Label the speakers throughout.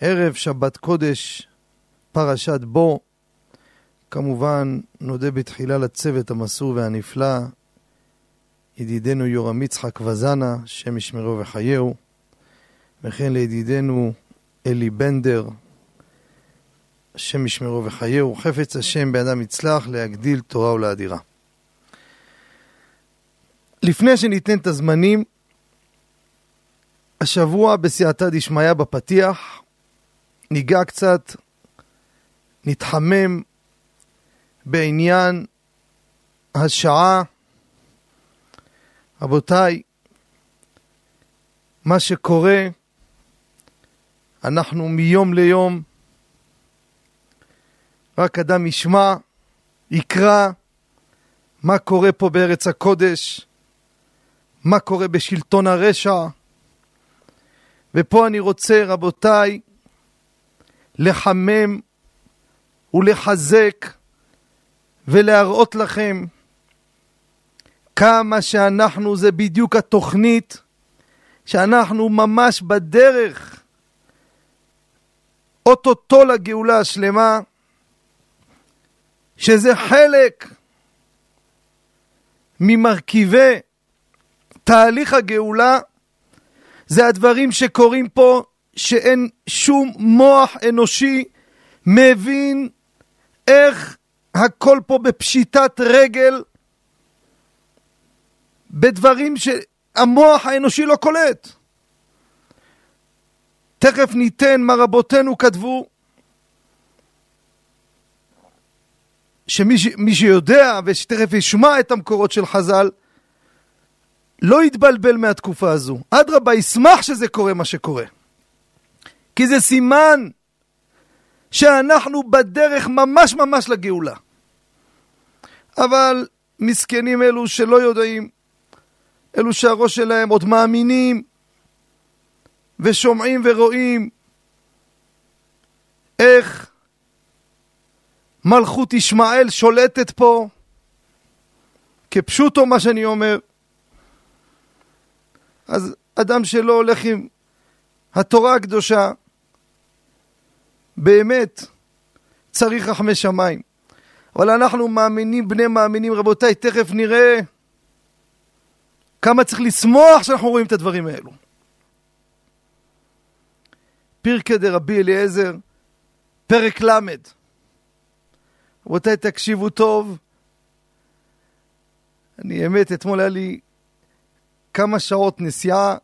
Speaker 1: ערב שבת קודש, פרשת בו. כמובן, נודה בתחילה לצוות המסור והנפלא, ידידנו יורם יצחק וזנה, שם ישמרו וחייהו, וכן לידידנו אלי בנדר, השם ישמרו וחייהו, חפץ השם באדם יצלח להגדיל תורה ולאדירה. לפני שניתן את הזמנים, השבוע בסייעתא דשמיא בפתיח, ניגע קצת, נתחמם בעניין השעה. רבותיי, מה שקורה, אנחנו מיום ליום, רק אדם ישמע, יקרא, מה קורה פה בארץ הקודש, מה קורה בשלטון הרשע. ופה אני רוצה, רבותיי, לחמם ולחזק ולהראות לכם כמה שאנחנו, זה בדיוק התוכנית, שאנחנו ממש בדרך, אוטוטו לגאולה השלמה, שזה חלק ממרכיבי תהליך הגאולה. זה הדברים שקורים פה, שאין שום מוח אנושי מבין איך הכל פה בפשיטת רגל, בדברים שהמוח האנושי לא קולט. תכף ניתן מה רבותינו כתבו, שמי שיודע ושתכף ישמע את המקורות של חז"ל, לא יתבלבל מהתקופה הזו. אדרבה, ישמח שזה קורה מה שקורה. כי זה סימן שאנחנו בדרך ממש ממש לגאולה. אבל מסכנים אלו שלא יודעים, אלו שהראש שלהם עוד מאמינים ושומעים ורואים איך מלכות ישמעאל שולטת פה, כפשוטו מה שאני אומר. אז אדם שלא הולך עם התורה הקדושה, באמת צריך רחמי שמיים. אבל אנחנו מאמינים, בני מאמינים, רבותיי, תכף נראה כמה צריך לשמוח שאנחנו רואים את הדברים האלו. פירקא דרבי אליעזר, פרק ל'. רבותיי, תקשיבו טוב. אני, אמת, אתמול היה לי כמה שעות נסיעה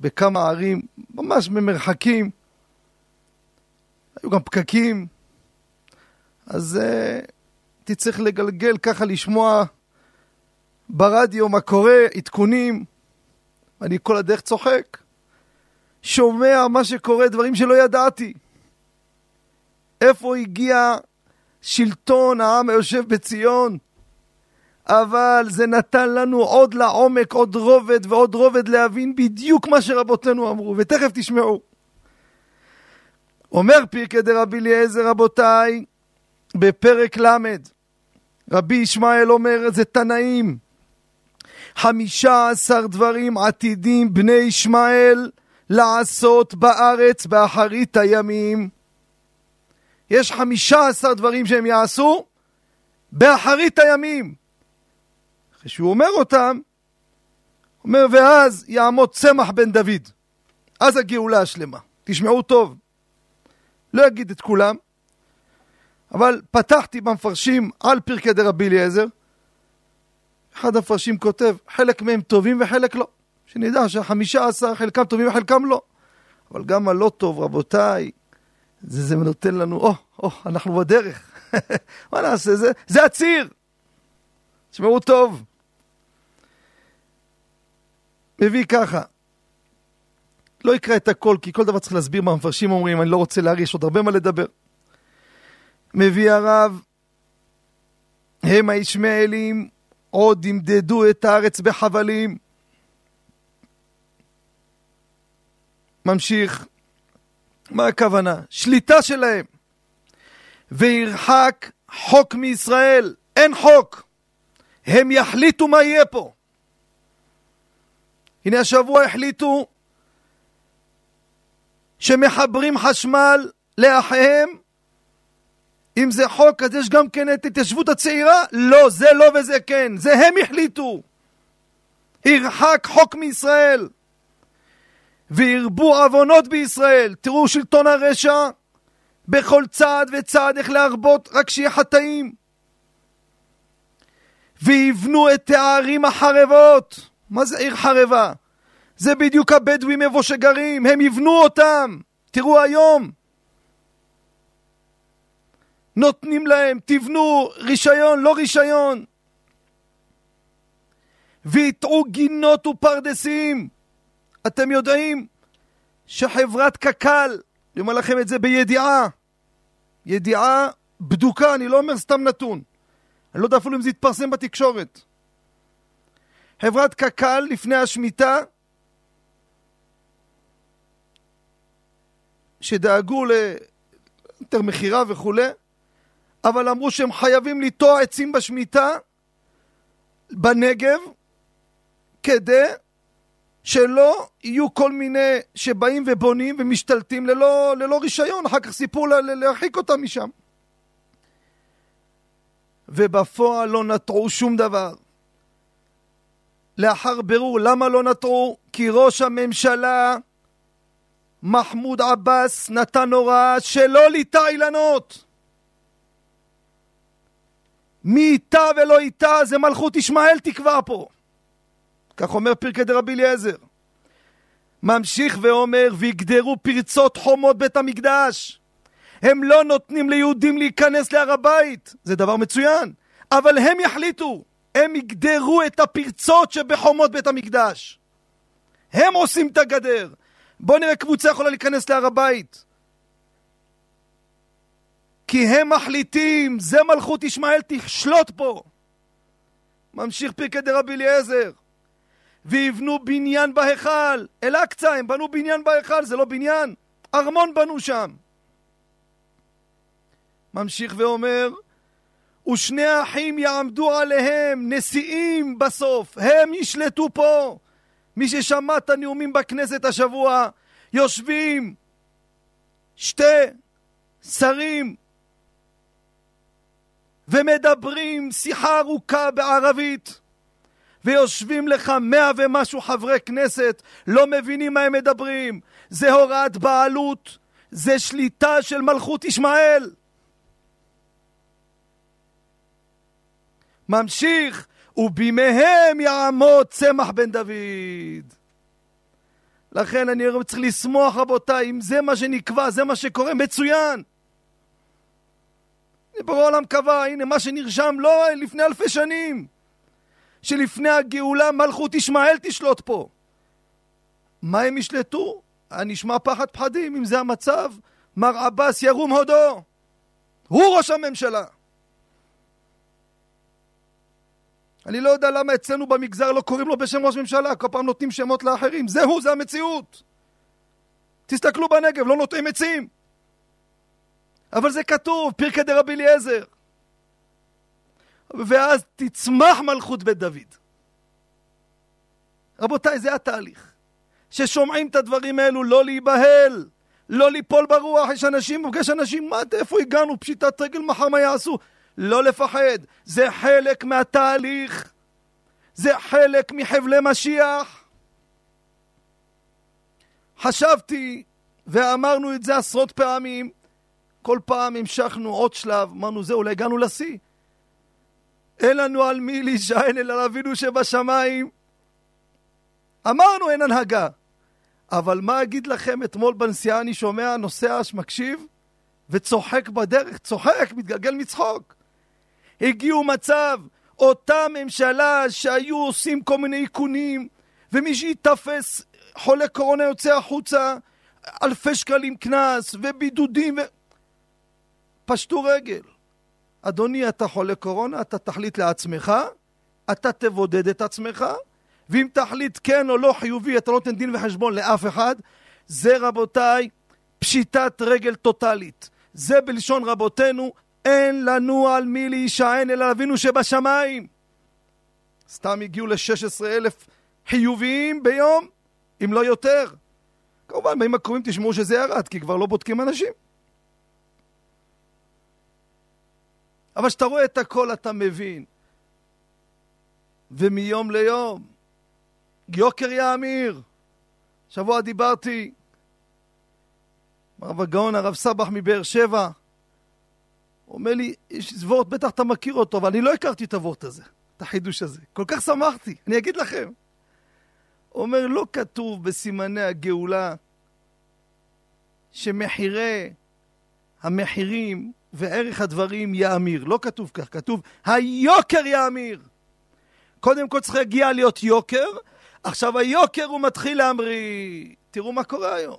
Speaker 1: בכמה ערים, ממש במרחקים. היו גם פקקים. אז uh, הייתי צריך לגלגל ככה, לשמוע ברדיו מה קורה, עדכונים. אני כל הדרך צוחק. שומע מה שקורה, דברים שלא ידעתי. איפה הגיע שלטון העם היושב בציון? אבל זה נתן לנו עוד לעומק, עוד רובד ועוד רובד להבין בדיוק מה שרבותינו אמרו, ותכף תשמעו. אומר פרקי דרבי אליעזר, רבותיי, בפרק ל', רבי ישמעאל אומר, זה תנאים. חמישה עשר דברים עתידים בני ישמעאל לעשות בארץ באחרית הימים. יש חמישה עשר דברים שהם יעשו באחרית הימים. אחרי שהוא אומר אותם, אומר, ואז יעמוד צמח בן דוד. אז הגאולה השלמה. תשמעו טוב. לא אגיד את כולם, אבל פתחתי במפרשים על פרקי דרבי אליעזר. אחד המפרשים כותב, חלק מהם טובים וחלק לא. שנדע שהחמישה עשר, חלקם טובים וחלקם לא. אבל גם הלא טוב, רבותיי, זה, זה נותן לנו, או, oh, או, oh, אנחנו בדרך. מה נעשה? זה, זה הציר. תשמעו טוב. מביא ככה, לא אקרא את הכל, כי כל דבר צריך להסביר מה המפרשים אומרים, אני לא רוצה להאריך, יש עוד הרבה מה לדבר. מביא הרב, הם הישמעאלים עוד ימדדו את הארץ בחבלים. ממשיך, מה הכוונה? שליטה שלהם. וירחק חוק מישראל, אין חוק. הם יחליטו מה יהיה פה. הנה השבוע החליטו שמחברים חשמל לאחיהם. אם זה חוק, אז יש גם כן את התיישבות הצעירה? לא, זה לא וזה כן. זה הם החליטו. ירחק חוק מישראל. וירבו עוונות בישראל. תראו שלטון הרשע בכל צעד וצעד איך להרבות רק שיהיה חטאים. ויבנו את הערים החרבות. מה זה עיר חרבה? זה בדיוק הבדואים איפה שגרים, הם יבנו אותם. תראו היום. נותנים להם, תבנו, רישיון, לא רישיון. ויטעו גינות ופרדסים. אתם יודעים שחברת קק"ל, אני אומר לכם את זה בידיעה, ידיעה בדוקה, אני לא אומר סתם נתון. אני לא יודע אפילו אם זה יתפרסם בתקשורת. חברת קק"ל לפני השמיטה, שדאגו ליותר מכירה וכולי, אבל אמרו שהם חייבים לטוע עצים בשמיטה בנגב כדי שלא יהיו כל מיני שבאים ובונים ומשתלטים ללא, ללא רישיון, אחר כך סיפור להרחיק אותם משם. ובפועל לא נטעו שום דבר. לאחר בירור למה לא נטעו? כי ראש הממשלה מחמוד עבאס נתן הוראה שלא ליטע אילנות. מי איתה ולא איתה זה מלכות ישמעאל תקבע פה. כך אומר פרקי דרבי אליעזר. ממשיך ואומר, ויגדרו פרצות חומות בית המקדש. הם לא נותנים ליהודים להיכנס להר הבית, זה דבר מצוין, אבל הם יחליטו, הם יגדרו את הפרצות שבחומות בית המקדש. הם עושים את הגדר. בואו נראה קבוצה יכולה להיכנס להר הבית. כי הם מחליטים, זה מלכות ישמעאל תשלוט פה. ממשיך פרקי דרבי אליעזר. ויבנו בניין בהיכל. אל-אקצא, הם בנו בניין בהיכל, זה לא בניין. ארמון בנו שם. ממשיך ואומר, ושני האחים יעמדו עליהם, נשיאים בסוף, הם ישלטו פה. מי ששמע את הנאומים בכנסת השבוע, יושבים שתי שרים ומדברים שיחה ארוכה בערבית. ויושבים לך מאה ומשהו חברי כנסת, לא מבינים מה הם מדברים. זה הוראת בעלות, זה שליטה של מלכות ישמעאל. ממשיך, ובימיהם יעמוד צמח בן דוד. לכן אני צריך לשמוח, רבותיי, אם זה מה שנקבע, זה מה שקורה, מצוין. ברור העולם קבע, הנה מה שנרשם לא לפני אלפי שנים. שלפני הגאולה מלכות ישמעאל תשלוט פה. מה הם ישלטו? נשמע פחד פחדים, אם זה המצב, מר עבאס ירום הודו. הוא ראש הממשלה. אני לא יודע למה אצלנו במגזר לא קוראים לו בשם ראש ממשלה, כל פעם נותנים שמות לאחרים. זהו, זה המציאות. תסתכלו בנגב, לא נוטעים עצים. אבל זה כתוב, פרקי דרבי אליעזר. ואז תצמח מלכות בית דוד. רבותיי, זה התהליך. ששומעים את הדברים האלו, לא להיבהל, לא ליפול ברוח. יש אנשים, יש אנשים, מה, איפה הגענו? פשיטת רגל, מחר מה יעשו? לא לפחד, זה חלק מהתהליך, זה חלק מחבלי משיח. חשבתי, ואמרנו את זה עשרות פעמים, כל פעם המשכנו עוד שלב, אמרנו, זהו, אולי הגענו לשיא. אין לנו על מי להישען אלא על אבינו שבשמיים. אמרנו אין הנהגה. אבל מה אגיד לכם, אתמול בנסיעה אני שומע נוסע שמקשיב וצוחק בדרך, צוחק, מתגלגל מצחוק. הגיעו מצב, אותה ממשלה שהיו עושים כל מיני איכונים ומי שייתפס חולה קורונה יוצא החוצה, אלפי שקלים קנס, ובידודים, ו... פשטו רגל. אדוני, אתה חולה קורונה, אתה תחליט לעצמך, אתה תבודד את עצמך, ואם תחליט כן או לא חיובי, אתה לא נותן דין וחשבון לאף אחד. זה, רבותיי, פשיטת רגל טוטאלית. זה בלשון רבותינו, אין לנו על מי להישען אלא אבינו שבשמיים. סתם הגיעו ל-16 אלף חיוביים ביום, אם לא יותר. כמובן, בימים הקרובים תשמעו שזה ירד, כי כבר לא בודקים אנשים. אבל כשאתה רואה את הכל אתה מבין. ומיום ליום, יוקר יאמיר. שבוע דיברתי הרב הגאון, הרב סבח מבאר שבע, אומר לי, יש וורט, בטח אתה מכיר אותו, אבל אני לא הכרתי את הוורט הזה, את החידוש הזה. כל כך שמחתי, אני אגיד לכם. אומר, לא כתוב בסימני הגאולה שמחירי המחירים וערך הדברים יאמיר. לא כתוב כך, כתוב היוקר יאמיר. קודם כל צריך להגיע להיות יוקר, עכשיו היוקר הוא מתחיל להמריא. תראו מה קורה היום.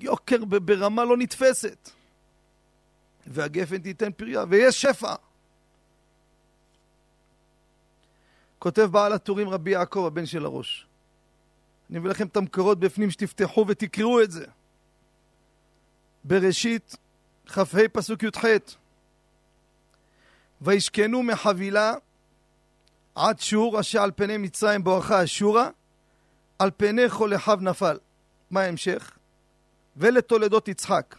Speaker 1: יוקר ברמה לא נתפסת. והגפן תיתן פריה, ויש שפע. כותב בעל הטורים רבי יעקב, הבן של הראש. אני מביא לכם את המקורות בפנים שתפתחו ותקראו את זה. בראשית, כ"ה פסוק י"ח: וישכנו מחבילה עד שור אשר על פני מצרים בואכה אשורה, על פני כל אחיו נפל. מה ההמשך? ולתולדות יצחק.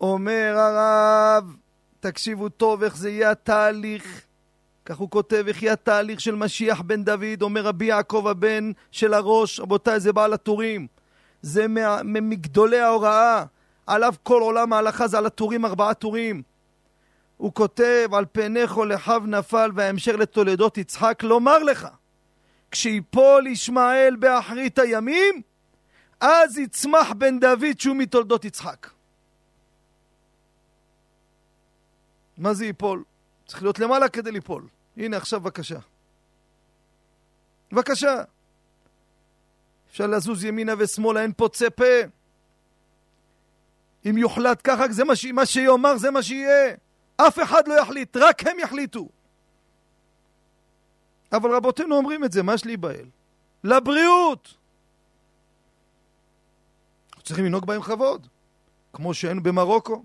Speaker 1: אומר הרב, תקשיבו טוב איך זה יהיה התהליך. כך הוא כותב, איך יהיה התהליך של משיח בן דוד, אומר רבי יעקב הבן של הראש, רבותיי, זה בעל הטורים. זה מגדולי ההוראה. עליו כל עולם ההלכה זה על הטורים, ארבעה טורים. הוא כותב, על פניך לחיו נפל וההמשך לתולדות יצחק, לומר לך, כשיפול ישמעאל באחרית הימים, אז יצמח בן דוד שהוא מתולדות יצחק. מה זה ייפול? צריך להיות למעלה כדי ליפול. הנה עכשיו בבקשה. בבקשה. אפשר לזוז ימינה ושמאלה, אין פוצה פה. אם יוחלט ככה, זה מה, ש... מה שיאמר זה מה שיהיה. אף אחד לא יחליט, רק הם יחליטו. אבל רבותינו אומרים את זה, מה יש להיבהל? לבריאות! צריכים לנהוג בהם כבוד, כמו שהיינו במרוקו,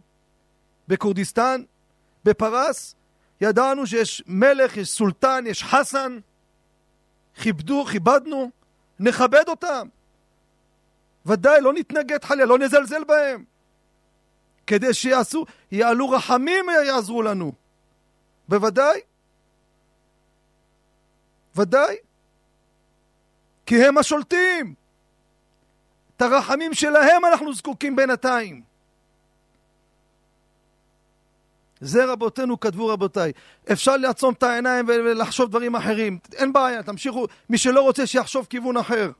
Speaker 1: בכורדיסטן, בפרס. ידענו שיש מלך, יש סולטן, יש חסן. כיבדו, כיבדנו, נכבד אותם. ודאי, לא נתנגד חלילה, לא נזלזל בהם. כדי שיעשו, יעלו רחמים יעזרו לנו. בוודאי. ודאי. כי הם השולטים. את הרחמים שלהם אנחנו זקוקים בינתיים. זה רבותינו כתבו רבותיי. אפשר לעצום את העיניים ולחשוב דברים אחרים. אין בעיה, תמשיכו. מי שלא רוצה שיחשוב כיוון אחר.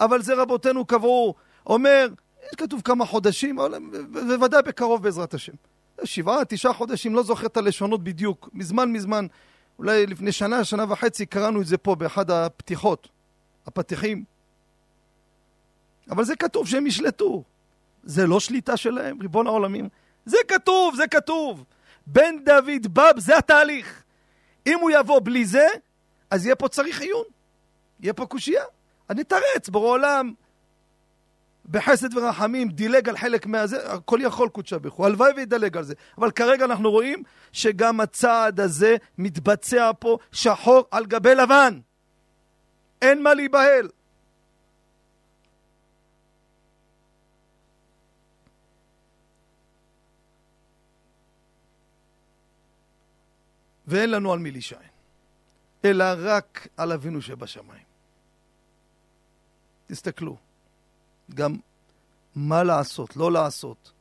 Speaker 1: אבל זה רבותינו קבעו. אומר, כתוב כמה חודשים, אבל בוודאי בקרוב בעזרת השם. שבעה, תשעה חודשים, לא זוכר את הלשונות בדיוק. מזמן מזמן, אולי לפני שנה, שנה וחצי, קראנו את זה פה באחד הפתיחות, הפתיחים. אבל זה כתוב שהם ישלטו. זה לא שליטה שלהם, ריבון העולמים. זה כתוב, זה כתוב. בן דוד בב, זה התהליך. אם הוא יבוא בלי זה, אז יהיה פה צריך עיון. יהיה פה קושייה. אני אתרץ, בורא עולם, בחסד ורחמים, דילג על חלק מהזה, הכל יכול קודשא ברכו. הלוואי וידלג על זה. אבל כרגע אנחנו רואים שגם הצעד הזה מתבצע פה שחור על גבי לבן. אין מה להיבהל. ואין לנו על מי להישען, אלא רק על אבינו שבשמיים. תסתכלו, גם מה לעשות, לא לעשות.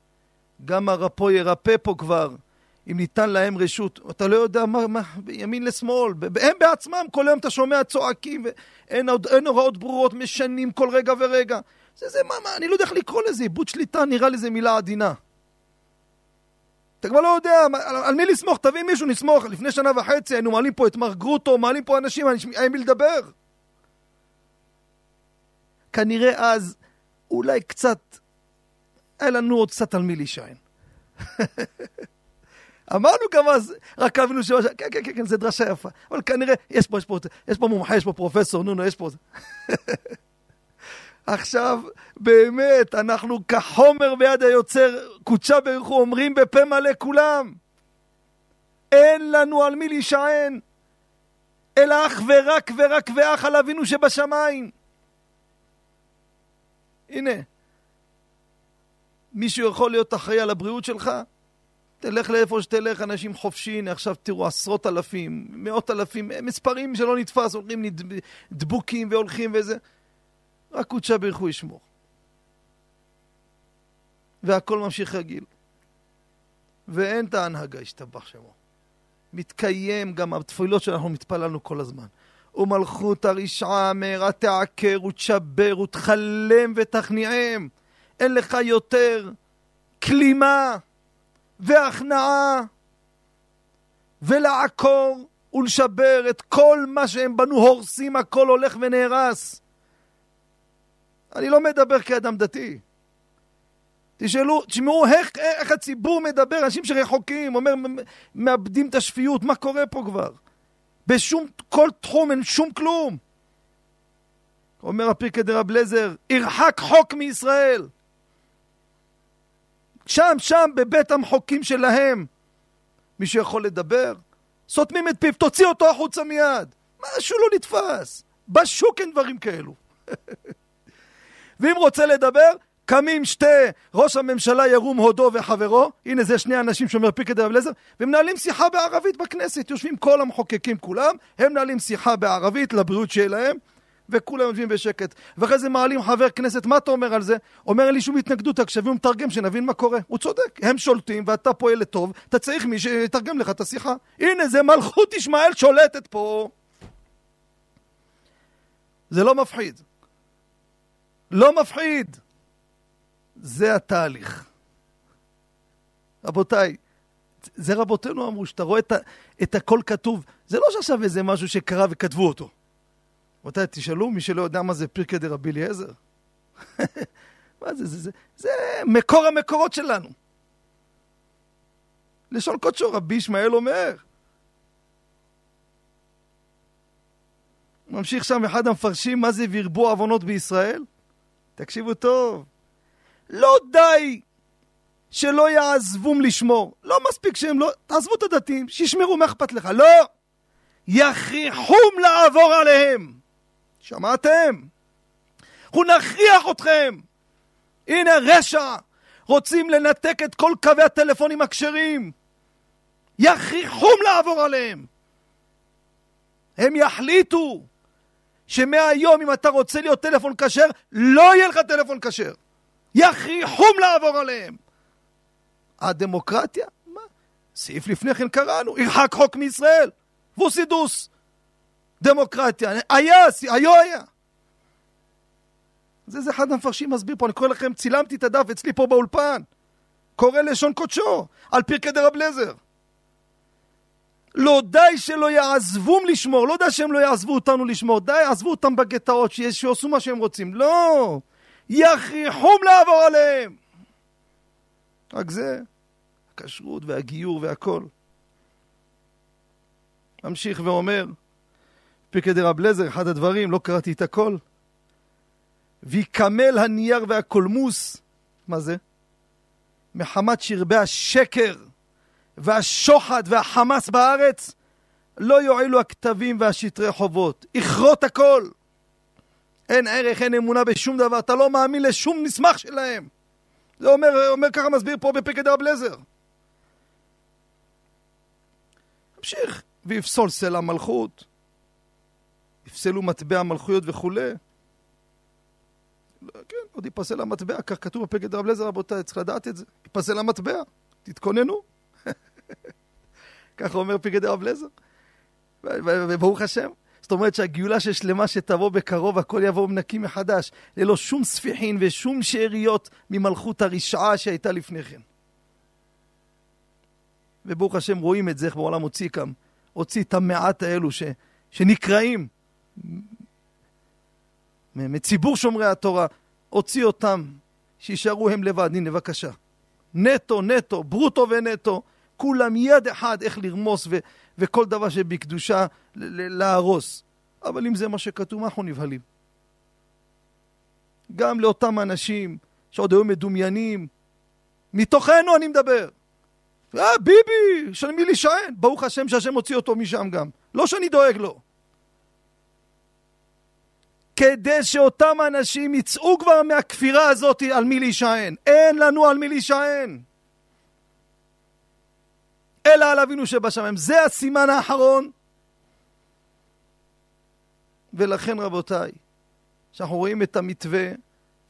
Speaker 1: גם הרפו ירפא פה כבר, אם ניתן להם רשות. אתה לא יודע מה, מה ימין לשמאל. הם בעצמם, כל היום אתה שומע צועקים, ואין אין הוראות ברורות, משנים כל רגע ורגע. זה, זה, מה, מה, אני לא יודע איך לקרוא לזה, עיבוד שליטה נראה לי זה מילה עדינה. אתה כבר לא יודע על, על מי לסמוך, תביא מישהו, נסמוך. לפני שנה וחצי היינו מעלים פה את מר גרוטו, מעלים פה אנשים, היה מי לדבר. כנראה אז אולי קצת, היה לנו עוד קצת על מי להישען. אמרנו גם אז, רק אבינו שבא, כן, כן, כן, כן, זה דרשה יפה. אבל כנראה, יש פה, יש פה, יש פה מומחה, יש פה פרופסור, נו, נו, יש פה... עכשיו, באמת, אנחנו כחומר ביד היוצר, קודשה ברוך הוא אומרים בפה מלא כולם. אין לנו על מי להישען, אלא אך ורק ורק ואך על אבינו שבשמיים. הנה, מישהו יכול להיות אחראי על הבריאות שלך? תלך לאיפה שתלך, אנשים חופשי, הנה עכשיו תראו עשרות אלפים, מאות אלפים, מספרים שלא נתפס, הולכים דבוקים והולכים וזה. רק קודשה ברך הוא ישמור. והכל ממשיך רגיל. ואין את ההנהגה, השתבח שמו. מתקיים גם התפילות שאנחנו מתפללנו כל הזמן. ומלכות הרשעה מהרה תעקר ותשבר ותכלם ותכניעם. אין לך יותר כלימה והכנעה ולעקור ולשבר את כל מה שהם בנו, הורסים, הכל הולך ונהרס. אני לא מדבר כאדם דתי. תשאלו, תשמעו איך, איך הציבור מדבר, אנשים שרחוקים, אומר, מאבדים את השפיות, מה קורה פה כבר? בשום, כל תחום אין שום כלום. אומר הפיקי דרב לזר, ירחק חוק מישראל. שם, שם, בבית המחוקים שלהם. מישהו יכול לדבר? סותמים את פיו, תוציא אותו החוצה מיד. משהו לא נתפס. בשוק אין דברים כאלו. ואם רוצה לדבר, קמים שתי, ראש הממשלה ירום הודו וחברו, הנה זה שני אנשים שאומר פיקד רב אליעזר, ומנהלים שיחה בערבית בכנסת, יושבים כל המחוקקים כולם, הם מנהלים שיחה בערבית לבריאות שלהם, וכולם יושבים בשקט. ואחרי זה מעלים חבר כנסת, מה אתה אומר על זה? אומר לי שום התנגדות, רק שיביאו מתרגם שנבין מה קורה. הוא צודק, הם שולטים ואתה פועל לטוב, אתה צריך מי שיתרגם לך את השיחה. הנה, זה מלכות ישמעאל שולטת פה. זה לא מפחיד. לא מפחיד. זה התהליך. רבותיי, זה רבותינו אמרו, שאתה רואה את, את הכל כתוב, זה לא שעכשיו איזה משהו שקרה וכתבו אותו. רבותיי, תשאלו מי שלא יודע מה זה פרקי דרבי אליעזר. מה זה, זה, זה, זה מקור המקורות שלנו. לשון קודשו רבי ישמעאל אומר. ממשיך שם אחד המפרשים מה זה וירבו עוונות בישראל. תקשיבו טוב. לא די שלא יעזבום לשמור. לא מספיק שהם לא... תעזבו את הדתיים, שישמרו, מה אכפת לך? לא! יכריחום לעבור עליהם. שמעתם? אנחנו נכריח אתכם. הנה רשע, רוצים לנתק את כל קווי הטלפונים הכשרים. יכריחום לעבור עליהם. הם יחליטו שמהיום אם אתה רוצה להיות טלפון כשר, לא יהיה לך טלפון כשר. יכריחום לעבור עליהם. הדמוקרטיה? מה? סעיף לפני כן קראנו, ירחק חוק מישראל. ווסידוס. דמוקרטיה. היה, היו היה. זה, זה אחד המפרשים מסביר פה, אני קורא לכם, צילמתי את הדף אצלי פה באולפן. קורא לשון קודשו, על פרקי דרב לזר. לא די שלא יעזבום לשמור, לא די שהם לא יעזבו אותנו לשמור, די, עזבו אותם בגטאות, שיעשו מה שהם רוצים. לא! יכריחום לעבור עליהם! רק זה, הכשרות והגיור והכל. ממשיך ואומר, פיקי דרב לזר, אחד הדברים, לא קראתי את הכל. ויקמל הנייר והקולמוס, מה זה? מחמת שרבי השקר והשוחד והחמאס בארץ, לא יועילו הכתבים והשטרי חובות. יכרות הכל. אין ערך, אין אמונה בשום דבר, אתה לא מאמין לשום מסמך שלהם. זה אומר, אומר ככה מסביר פה בפקד רב לזר. המשיך, ויפסול סלע מלכות, יפסלו מטבע מלכויות וכולי. כן, עוד ייפסל המטבע, כך כתוב בפקד רב לזר, רבותיי, צריך לדעת את זה. ייפסל המטבע, תתכוננו. ככה אומר פיקד רב לזר. וברוך השם. זאת אומרת שהגאולה של שלמה שתבוא בקרוב, הכל יבוא מנקי מחדש, ללא שום ספיחין ושום שאריות ממלכות הרשעה שהייתה לפני כן. וברוך השם רואים את זה, איך בעולם הוציא כאן, הוציא את המעט האלו ש, שנקראים מציבור שומרי התורה, הוציא אותם, שישארו הם לבד. הנה, בבקשה. נטו, נטו, ברוטו ונטו, כולם יד אחד איך לרמוס ו- וכל דבר שבקדושה להרוס. אבל אם זה מה שכתוב, אנחנו נבהלים? גם לאותם אנשים שעוד היו מדומיינים, מתוכנו אני מדבר. אה, ביבי, של מי להישען? ברוך השם שהשם הוציא אותו משם גם. לא שאני דואג לו. כדי שאותם אנשים יצאו כבר מהכפירה הזאת על מי להישען. אין לנו על מי להישען. אלא על אבינו שבשמיים. זה הסימן האחרון. ולכן רבותיי, כשאנחנו רואים את המתווה,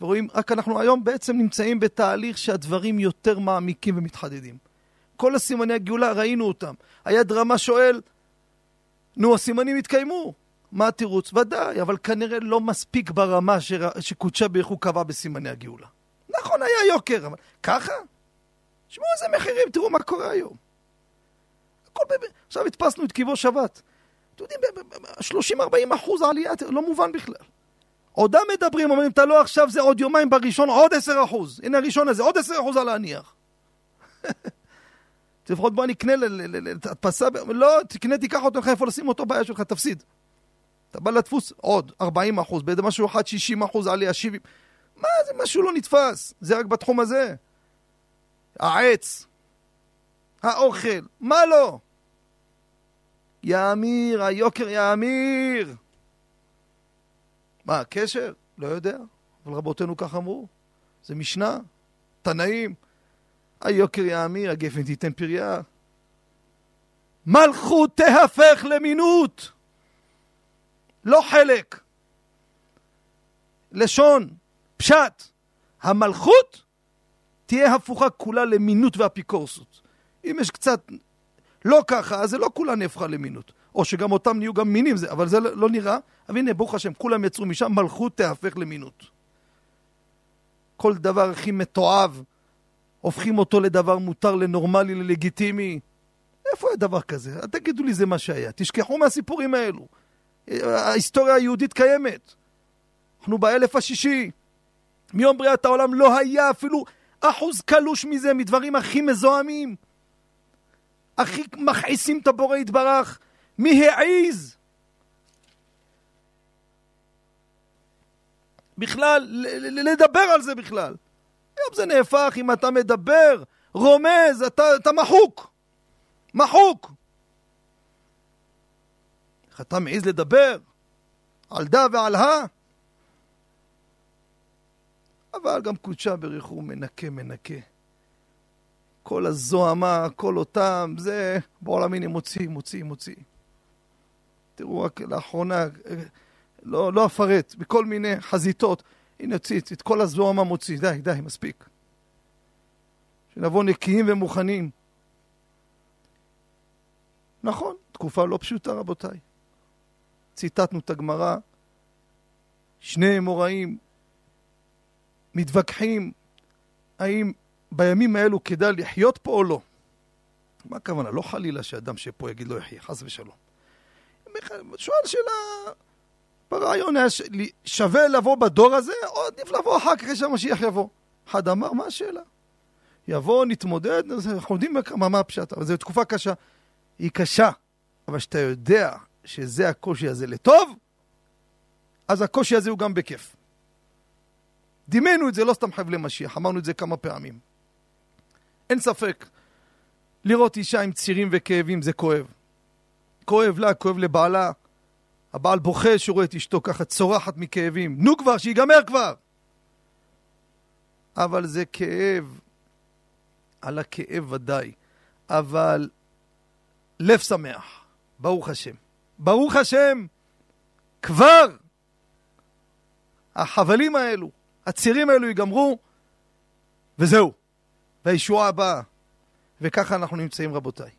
Speaker 1: ורואים, רק אנחנו היום בעצם נמצאים בתהליך שהדברים יותר מעמיקים ומתחדדים. כל הסימני הגאולה, ראינו אותם. היד רמה שואל, נו, הסימנים התקיימו. מה התירוץ? ודאי, אבל כנראה לא מספיק ברמה שקודשה ברך הוא קבע בסימני הגאולה. נכון, היה יוקר, אבל ככה? תשמעו איזה מחירים, תראו מה קורה היום. הכל באמת. עכשיו הדפסנו את קיבו שבת. אתם יודעים, 30-40 אחוז עלייה, לא מובן בכלל. עודם מדברים, אומרים, אתה לא עכשיו, זה עוד יומיים בראשון, עוד 10 אחוז. הנה הראשון הזה, עוד 10 אחוז על להניח. לפחות בוא נקנה להדפסה, לא, תקנה, תיקח אותו לך איפה לשים אותו בעיה שלך, תפסיד. אתה בא לדפוס עוד 40 אחוז, באיזה משהו אחד 60 אחוז עלייה 70. מה זה משהו לא נתפס? זה רק בתחום הזה. העץ, האוכל, מה לא? יאמיר, היוקר יאמיר. מה, הקשר? לא יודע, אבל רבותינו כך אמרו. זה משנה, תנאים. היוקר יאמיר, הגפן תיתן פריה. מלכות תהפך למינות. לא חלק. לשון, פשט. המלכות תהיה הפוכה כולה למינות ואפיקורסות. אם יש קצת לא ככה, אז זה לא כולה נהפכה למינות. או שגם אותם נהיו גם מינים, זה, אבל זה לא, לא נראה. אבל הנה, ברוך השם, כולם יצאו משם, מלכות תהפך למינות. כל דבר הכי מתועב, הופכים אותו לדבר מותר, לנורמלי, ללגיטימי. איפה היה דבר כזה? תגידו לי, זה מה שהיה. תשכחו מהסיפורים האלו. ההיסטוריה היהודית קיימת. אנחנו באלף השישי. מיום בריאת העולם לא היה אפילו אחוז קלוש מזה, מדברים הכי מזוהמים. הכי מכעיסים את הבורא יתברך. מי העז? בכלל, לדבר על זה בכלל. היום זה נהפך, אם אתה מדבר, רומז, אתה, אתה מחוק. מחוק. איך אתה מעז לדבר על דה ועל הא? אבל גם קודשה בריחו מנקה מנקה. כל הזוהמה, כל אותם, זה בעולם הנה מוציא, מוציא, מוציא. תראו, רק לאחרונה, לא, לא אפרט, בכל מיני חזיתות, הנה הוציא את כל הזוהמה מוציא, די, די, מספיק. שנבוא נקיים ומוכנים. נכון, תקופה לא פשוטה, רבותיי. ציטטנו את הגמרא, שני אמוראים מתווכחים האם בימים האלו כדאי לחיות פה או לא. מה הכוונה? לא חלילה שאדם שפה יגיד לא יחיה, חס ושלום. שואל שאלה, ברעיון היה שווה לבוא בדור הזה, או עדיף לבוא אחר כך שהמשיח יבוא. אחד אמר, מה השאלה? יבוא, נתמודד, אנחנו יודעים מה, הפשט, אבל זו תקופה קשה. היא קשה, אבל כשאתה יודע שזה הקושי הזה לטוב, אז הקושי הזה הוא גם בכיף. דימנו את זה לא סתם חבלי משיח, אמרנו את זה כמה פעמים. אין ספק, לראות אישה עם צירים וכאבים זה כואב. כואב לה, כואב לבעלה. הבעל בוכה שרואה את אשתו ככה צורחת מכאבים. נו כבר, שיגמר כבר! אבל זה כאב, על הכאב ודאי, אבל לב שמח, ברוך השם. ברוך השם, כבר החבלים האלו, הצירים האלו ייגמרו, וזהו. והישועה הבאה. וככה אנחנו נמצאים, רבותיי.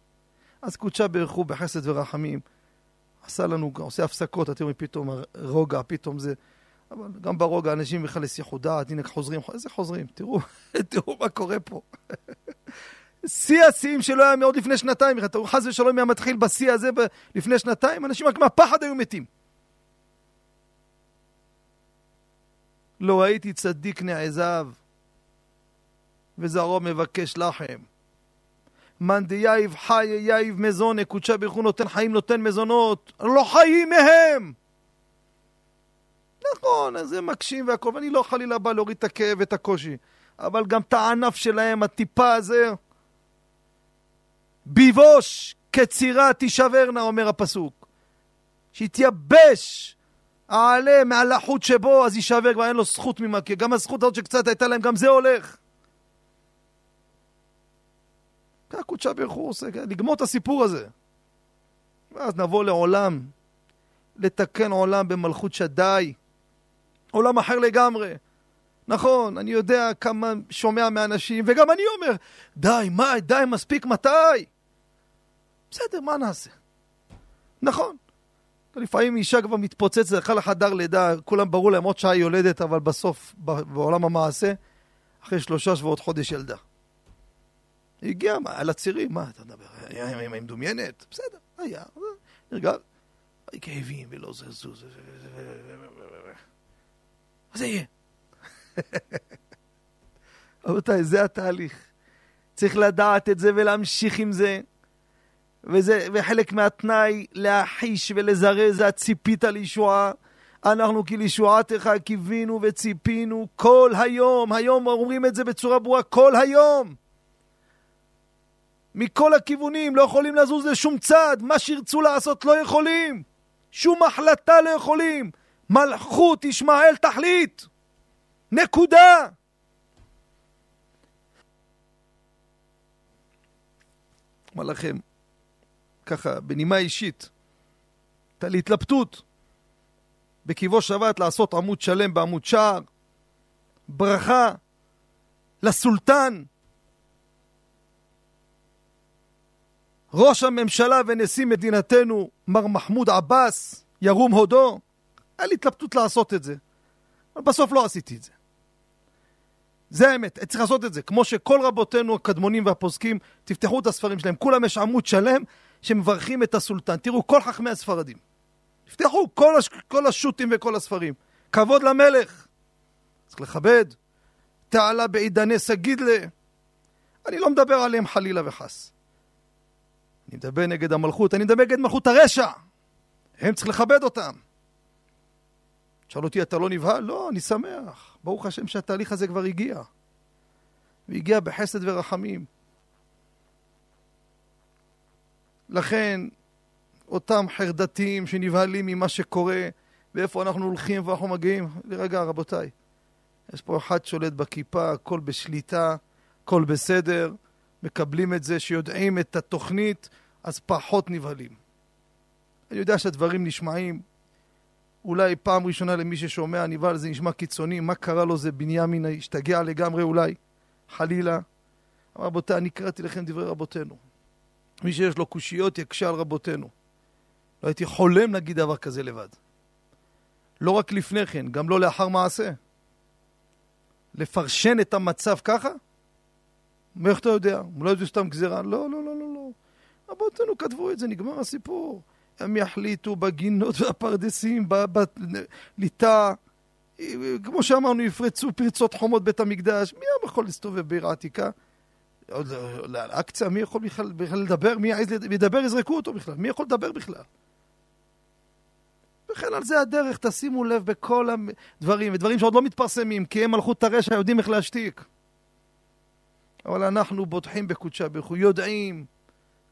Speaker 1: אז קודשה ברכו בחסד ורחמים. עשה לנו, עושה הפסקות, אתם רואים פתאום רוגע, פתאום זה... אבל גם ברוגע אנשים בכלל לסיחו דעת, הנה חוזרים, איזה חוזרים? תראו, תראו מה קורה פה. שיא השיאים שלא היה מאוד לפני שנתיים, חס ושלום היה מתחיל בשיא הזה לפני שנתיים, אנשים רק מהפחד היו מתים. לא ראיתי צדיק נעזב, וזרעו מבקש לחם. מאן דייב חי יייב מזונה, קודשה ברוך הוא נותן חיים, נותן מזונות, לא חיים מהם! נכון, אז הם מקשים והכל, ואני לא חלילה בא להוריד את הכאב ואת הקושי, אבל גם את הענף שלהם, הטיפה הזה, ביבוש כצירה תישברנה, אומר הפסוק. שיתייבש העלה מעל החוט שבו, אז יישבר, כבר אין לו זכות ממך, כי גם הזכות הזאת שקצת הייתה להם, גם זה הולך. ככה קודשה ברוך הוא עושה? לגמור את הסיפור הזה. ואז נבוא לעולם, לתקן עולם במלכות שדי, עולם אחר לגמרי. נכון, אני יודע כמה שומע מאנשים, וגם אני אומר, די, מה, די, מספיק, מתי? בסדר, מה נעשה? נכון. לפעמים אישה כבר מתפוצצת, הלכה לחדר לידה, כולם ברור להם עוד שעה היא יולדת, אבל בסוף, בעולם המעשה, אחרי שלושה שבועות חודש ילדה. היא הגיעה, על הצירים, מה אתה מדבר? היא מדומיינת? בסדר, היה, נרגע. כאבים ולא זזוז. מה זה יהיה? רבותיי, זה התהליך. צריך לדעת את זה ולהמשיך עם זה. וזה, וחלק מהתנאי להחיש ולזרז זה הציפית לישועה. אנחנו כי לישועתך קיווינו וציפינו כל היום. היום אומרים את זה בצורה ברורה, כל היום. מכל הכיוונים, לא יכולים לזוז לשום צד, מה שירצו לעשות לא יכולים. שום החלטה לא יכולים. מלכות ישמעאל תחליט. נקודה. אומר לכם, ככה, בנימה אישית, הייתה לי התלבטות בקיבו שבת לעשות עמוד שלם בעמוד שער, ברכה לסולטן, ראש הממשלה ונשיא מדינתנו, מר מחמוד עבאס, ירום הודו, היה לי התלבטות לעשות את זה. אבל בסוף לא עשיתי את זה. זה האמת, צריך לעשות את זה. כמו שכל רבותינו הקדמונים והפוסקים, תפתחו את הספרים שלהם, כולם יש עמוד שלם שמברכים את הסולטן. תראו, כל חכמי הספרדים. תפתחו כל, הש... כל השו"תים וכל הספרים. כבוד למלך. צריך לכבד. תעלה בעידני סגידלה. אני לא מדבר עליהם חלילה וחס. אני מדבר נגד המלכות, אני מדבר נגד מלכות הרשע. הם צריך לכבד אותם. שאל אותי, אתה לא נבהל? לא, אני שמח. ברוך השם שהתהליך הזה כבר הגיע. והגיע בחסד ורחמים. לכן, אותם חרדתיים שנבהלים ממה שקורה, ואיפה אנחנו הולכים ואנחנו מגיעים, רגע, רבותיי, יש פה אחד שולט בכיפה, הכל בשליטה, הכל בסדר, מקבלים את זה, שיודעים את התוכנית, אז פחות נבהלים. אני יודע שהדברים נשמעים, אולי פעם ראשונה למי ששומע, נבהל, זה נשמע קיצוני, מה קרה לו זה בנימין השתגע לגמרי אולי, חלילה. רבותיי, אני קראתי לכם דברי רבותינו. מי שיש לו קושיות יקשה על רבותינו. לא הייתי חולם להגיד דבר כזה לבד. לא רק לפני כן, גם לא לאחר מעשה. לפרשן את המצב ככה? מאיך אתה יודע? אולי זה סתם גזירה? לא, לא, לא, לא, לא. רבותינו כתבו את זה, נגמר הסיפור. הם יחליטו בגינות והפרדסים, בליטה. כמו שאמרנו, יפרצו פרצות חומות בית המקדש. מי היה יכול להסתובב בעיר העתיקה? לאל-אקצא, מי יכול בכלל, בכלל לדבר? מי יעז לדבר, יזרקו אותו בכלל. מי יכול לדבר בכלל? וכן על זה הדרך, תשימו לב בכל הדברים, ודברים שעוד לא מתפרסמים, כי הם מלכות הרשע יודעים איך להשתיק. אבל אנחנו בוטחים בקודשה ברוך הוא, יודעים,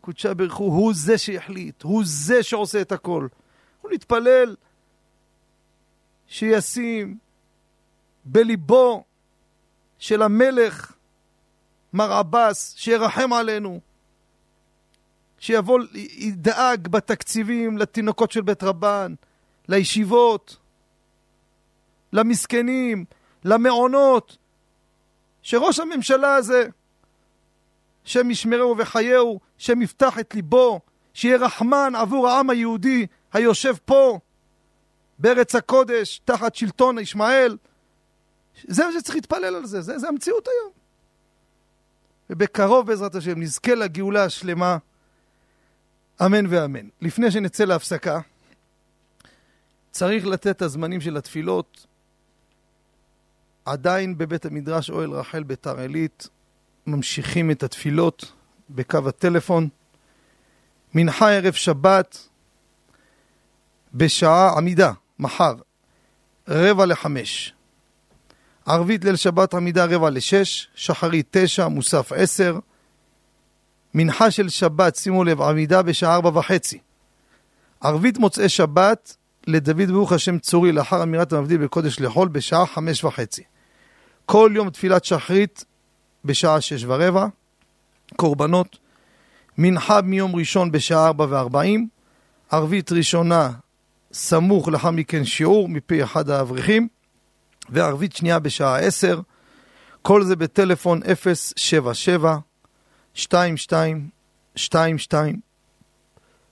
Speaker 1: קודשה ברוך הוא, הוא זה שיחליט, הוא זה שעושה את הכל. אנחנו נתפלל שישים בליבו של המלך מר עבאס, שירחם עלינו, שיבוא, ידאג בתקציבים לתינוקות של בית רבן, לישיבות, למסכנים, למעונות, שראש הממשלה הזה, שם ישמרהו וחייהו, שם יפתח את ליבו, שיהיה רחמן עבור העם היהודי היושב פה, בארץ הקודש, תחת שלטון ישמעאל. זה מה שצריך להתפלל על זה, זה, זה המציאות היום. ובקרוב בעזרת השם נזכה לגאולה השלמה. אמן ואמן. לפני שנצא להפסקה, צריך לתת את הזמנים של התפילות. עדיין בבית המדרש אוהל רחל ביתר עילית ממשיכים את התפילות בקו הטלפון. מנחה ערב שבת בשעה עמידה, מחר, רבע לחמש. ערבית ליל שבת עמידה רבע לשש, שחרית תשע, מוסף עשר. מנחה של שבת, שימו לב, עמידה בשעה ארבע וחצי. ערבית מוצאי שבת לדוד ברוך השם צורי לאחר אמירת המבדיל בקודש לחול בשעה חמש וחצי. כל יום תפילת שחרית בשעה שש ורבע. קורבנות. מנחה מיום ראשון בשעה ארבע וארבעים. ערבית ראשונה סמוך לאחר מכן שיעור מפי אחד האברכים. וערבית שנייה בשעה עשר. כל זה בטלפון 077 22 22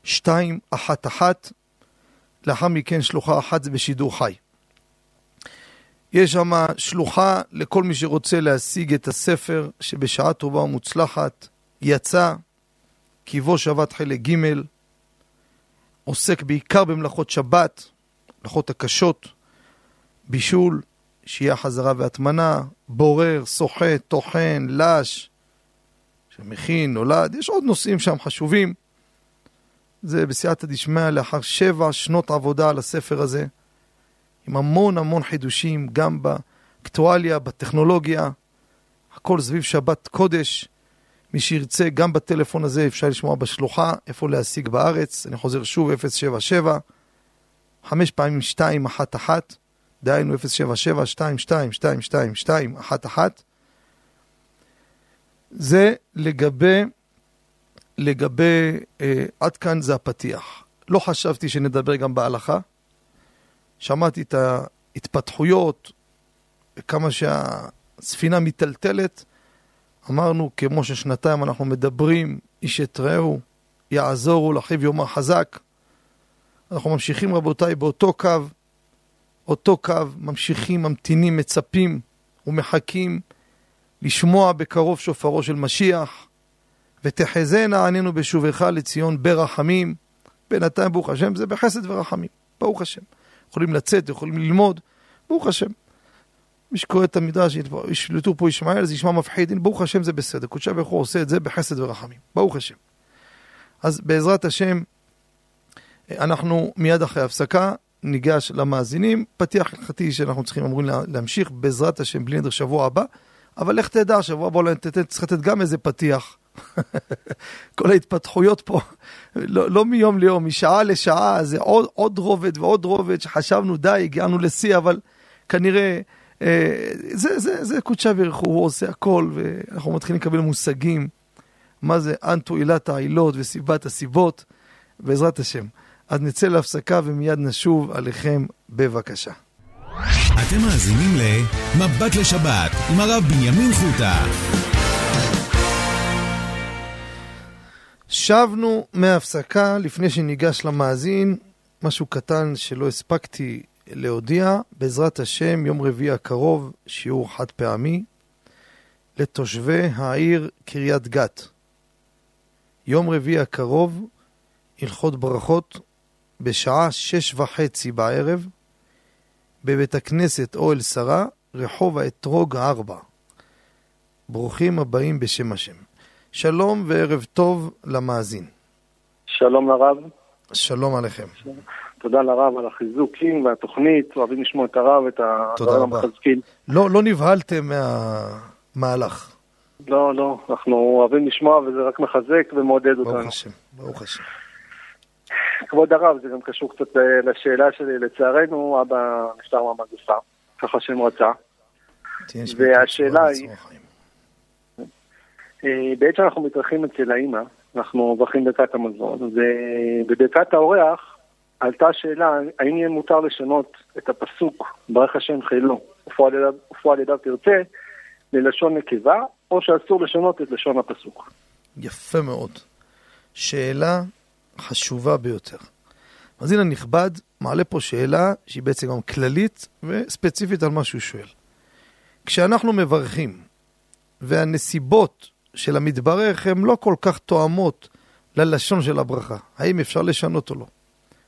Speaker 1: 211 לאחר מכן שלוחה אחת זה בשידור חי. יש שם שלוחה לכל מי שרוצה להשיג את הספר שבשעה טובה ומוצלחת יצא, קיבו שבת חלק ג', עוסק בעיקר במלאכות שבת, מלאכות הקשות, בישול, שיהיה חזרה והטמנה, בורר, סוחט, טוחן, לש, שמכין, נולד, יש עוד נושאים שם חשובים. זה בסייעתא דשמיא לאחר שבע שנות עבודה על הספר הזה, עם המון המון חידושים, גם באקטואליה, בטכנולוגיה, הכל סביב שבת קודש. מי שירצה, גם בטלפון הזה אפשר לשמוע בשלוחה, איפה להשיג בארץ. אני חוזר שוב, 077, חמש פעמים 211, דהיינו 077 22 22 22 11 זה לגבי, לגבי, אה, עד כאן זה הפתיח. לא חשבתי שנדבר גם בהלכה. שמעתי את ההתפתחויות, כמה שהספינה מיטלטלת. אמרנו, כמו ששנתיים אנחנו מדברים, איש את רעהו, יעזורו לאחיו יאמר חזק. אנחנו ממשיכים, רבותיי, באותו קו, אותו קו, ממשיכים, ממתינים, מצפים ומחכים לשמוע בקרוב שופרו של משיח, ותחזינה ענינו בשובך לציון ברחמים. בינתיים, ברוך השם, זה בחסד ורחמים, ברוך השם. יכולים לצאת, יכולים ללמוד, ברוך השם. מי שקורא את המדרש, ישלטו פה ישמעאל, זה ישמע מפחיד, ברוך השם זה בסדר. קודשי הוא עושה את זה בחסד ורחמים, ברוך השם. אז בעזרת השם, אנחנו מיד אחרי הפסקה ניגש למאזינים. פתיח הלכתי שאנחנו צריכים, אמורים להמשיך בעזרת השם בלי נדר שבוע הבא. אבל לך תדע, שבוע הבא אולי צריך לתת גם איזה פתיח. כל ההתפתחויות פה, לא, לא מיום ליום, משעה לשעה, זה עוד, עוד רובד ועוד רובד שחשבנו, די, הגענו לשיא, אבל כנראה, אה, זה, זה, זה קודשא בריך הוא עושה הכל, ואנחנו מתחילים לקבל מושגים, מה זה אנטו עילת העילות וסיבת הסיבות, בעזרת השם. אז נצא להפסקה ומיד נשוב עליכם, בבקשה.
Speaker 2: אתם מאזינים ל"מבט לשבת" עם הרב בנימין חוטה.
Speaker 1: שבנו מהפסקה לפני שניגש למאזין, משהו קטן שלא הספקתי להודיע, בעזרת השם, יום רביעי הקרוב, שיעור חד פעמי, לתושבי העיר קריית גת. יום רביעי הקרוב, הלכות ברכות, בשעה שש וחצי בערב, בבית הכנסת אוהל שרה, רחוב האתרוג ארבע. ברוכים הבאים בשם השם. שלום וערב טוב למאזין.
Speaker 3: שלום לרב.
Speaker 1: שלום עליכם.
Speaker 3: תודה לרב על החיזוקים והתוכנית, אוהבים לשמוע את הרב, את הדברים המחזקים.
Speaker 1: לא, לא נבהלתם מהמהלך.
Speaker 3: לא, לא, אנחנו אוהבים לשמוע וזה רק מחזק ומעודד אותנו.
Speaker 1: ברוך השם, ברוך השם.
Speaker 3: כבוד הרב, זה גם קשור קצת לשאלה שלי. לצערנו, אבא נפטר מהמגפה, ככה שם רצה. והשאלה היא, אה, בעצם אנחנו מתארחים אצל האימא, אנחנו מברכים ברכת המזון, ובברכת האורח עלתה השאלה, האם יהיה מותר לשנות את הפסוק, ברך השם חילו, ופועל ידיו תרצה, ללשון נקבה, או שאסור לשנות את לשון הפסוק.
Speaker 1: יפה מאוד. שאלה חשובה ביותר. המאזין הנכבד מעלה פה שאלה שהיא בעצם גם כללית וספציפית על מה שהוא שואל. כשאנחנו מברכים והנסיבות של המתברך הן לא כל כך תואמות ללשון של הברכה. האם אפשר לשנות או לא?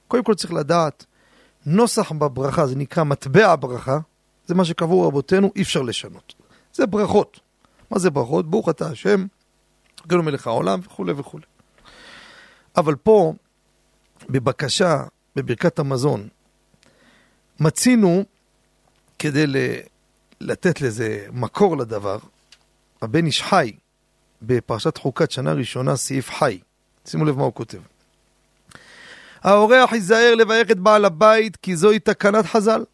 Speaker 1: קודם כל צריך לדעת, נוסח בברכה, זה נקרא מטבע הברכה, זה מה שקבעו רבותינו, אי אפשר לשנות. זה ברכות. מה זה ברכות? ברוך אתה השם, גאונו מלך העולם וכולי וכולי. אבל פה, בבקשה, בברכת המזון, מצינו, כדי לתת לזה מקור לדבר, הבן איש חי, בפרשת חוקת שנה ראשונה, סעיף חי. שימו לב מה הוא כותב. האורח ייזהר לברך את בעל הבית, כי זוהי תקנת חז"ל.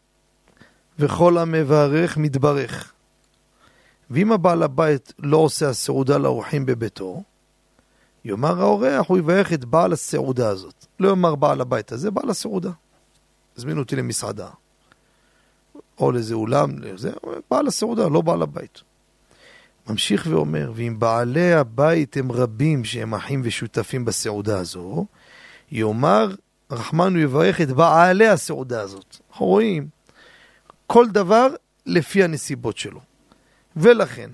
Speaker 1: וכל המברך מתברך. ואם הבעל הבית לא עושה הסעודה לאורחים בביתו, יאמר האורח, הוא יברך את בעל הסעודה הזאת. לא יאמר בעל הבית הזה, בעל הסעודה. הזמינו אותי למסעדה, או לאיזה אולם, לזה, בעל הסעודה, לא בעל הבית. ממשיך ואומר, ואם בעלי הבית הם רבים שהם אחים ושותפים בסעודה הזו, יאמר רחמן הוא יברך את בעלי הסעודה הזאת. אנחנו רואים כל דבר לפי הנסיבות שלו. ולכן,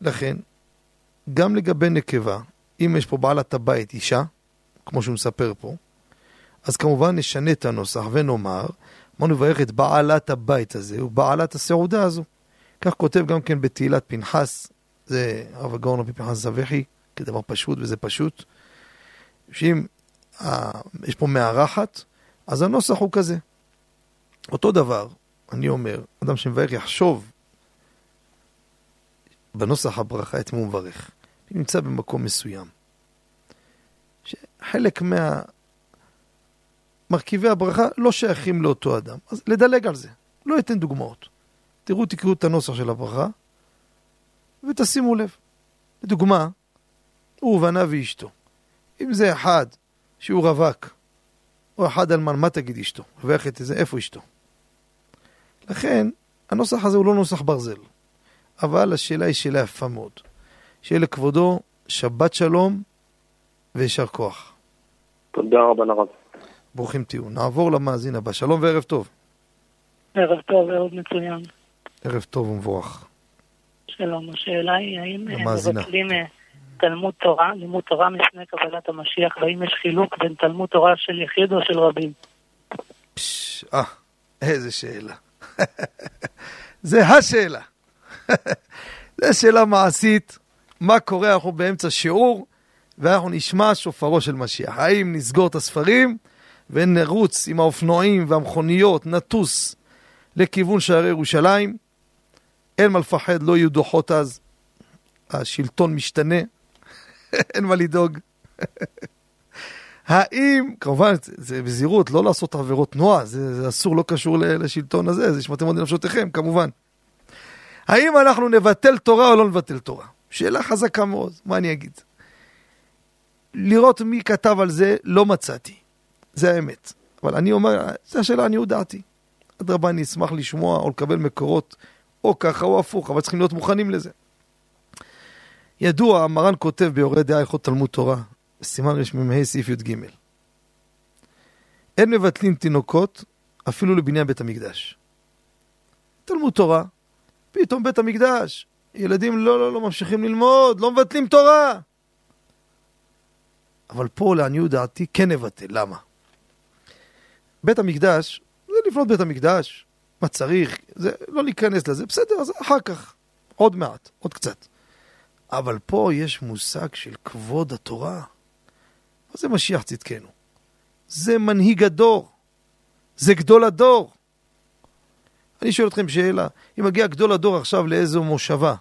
Speaker 1: לכן, גם לגבי נקבה, אם יש פה בעלת הבית אישה, כמו שהוא מספר פה, אז כמובן נשנה את הנוסח ונאמר, אמרנו לברך את בעלת הבית הזה ובעלת הסעודה הזו. כך כותב גם כן בתהילת פנחס, זה הרב הגאון רבי פנחס זבחי, כדבר פשוט וזה פשוט, שאם אה, יש פה מארחת, אז הנוסח הוא כזה. אותו דבר, אני אומר, אדם שמברך יחשוב בנוסח הברכה את מי הוא מברך. אני נמצא במקום מסוים, שחלק מהמרכיבי הברכה לא שייכים לאותו אדם, אז לדלג על זה, לא אתן דוגמאות. תראו, תקראו את הנוסח של הברכה ותשימו לב. לדוגמה, הוא ובנה ואשתו. אם זה אחד שהוא רווק, או אחד אלמן, מה תגיד אשתו? רווח את זה, איפה אשתו? לכן, הנוסח הזה הוא לא נוסח ברזל. אבל השאלה היא שאלה יפה מאוד. שיהיה לכבודו שבת שלום ויישר כוח.
Speaker 3: תודה רבה לרב.
Speaker 1: ברוכים תהיו. נעבור למאזין הבא. שלום וערב טוב.
Speaker 4: ערב טוב, ערב מצוין.
Speaker 1: ערב טוב ומבורך.
Speaker 4: שלום, השאלה היא האם אה. מבטלים אה, תלמוד תורה, לימוד תורה לפני קבלת המשיח, והאם יש חילוק בין תלמוד תורה של יחיד או של רבים?
Speaker 1: אה, איזה שאלה. זה השאלה. זו שאלה מעשית, מה קורה, אנחנו באמצע שיעור, ואנחנו נשמע שופרו של משיח. האם נסגור את הספרים ונרוץ עם האופנועים והמכוניות, נטוס לכיוון שערי ירושלים? אין מה לפחד, לא יהיו דוחות אז. השלטון משתנה, אין מה לדאוג. האם, כמובן, זה בזהירות, לא לעשות עבירות תנועה, זה, זה אסור, לא קשור לשלטון הזה, זה שמעתם עוד לנפשותיכם, כמובן. האם אנחנו נבטל תורה או לא נבטל תורה? שאלה חזקה מאוד, מה אני אגיד? לראות מי כתב על זה, לא מצאתי. זה האמת. אבל אני אומר, זו השאלה עניות דעתי. אדרבה, אני אשמח לשמוע או לקבל מקורות, או ככה או הפוך, אבל צריכים להיות מוכנים לזה. ידוע, מרן כותב ביורד דעה הלכות תלמוד תורה, סימן רמ"ה סעיף י"ג. אין מבטלים תינוקות אפילו לבניין בית המקדש. תלמוד תורה, פתאום בית המקדש, ילדים לא, לא, לא ממשיכים ללמוד, לא מבטלים תורה. אבל פה, לעניות דעתי, כן נבטל. למה? בית המקדש, זה לבנות בית המקדש, מה צריך, זה לא להיכנס לזה, בסדר, אז אחר כך, עוד מעט, עוד קצת. אבל פה יש מושג של כבוד התורה. מה זה משיח צדקנו? זה מנהיג הדור, זה גדול הדור. אני שואל אתכם שאלה, אם מגיע גדול הדור עכשיו לאיזו מושבה,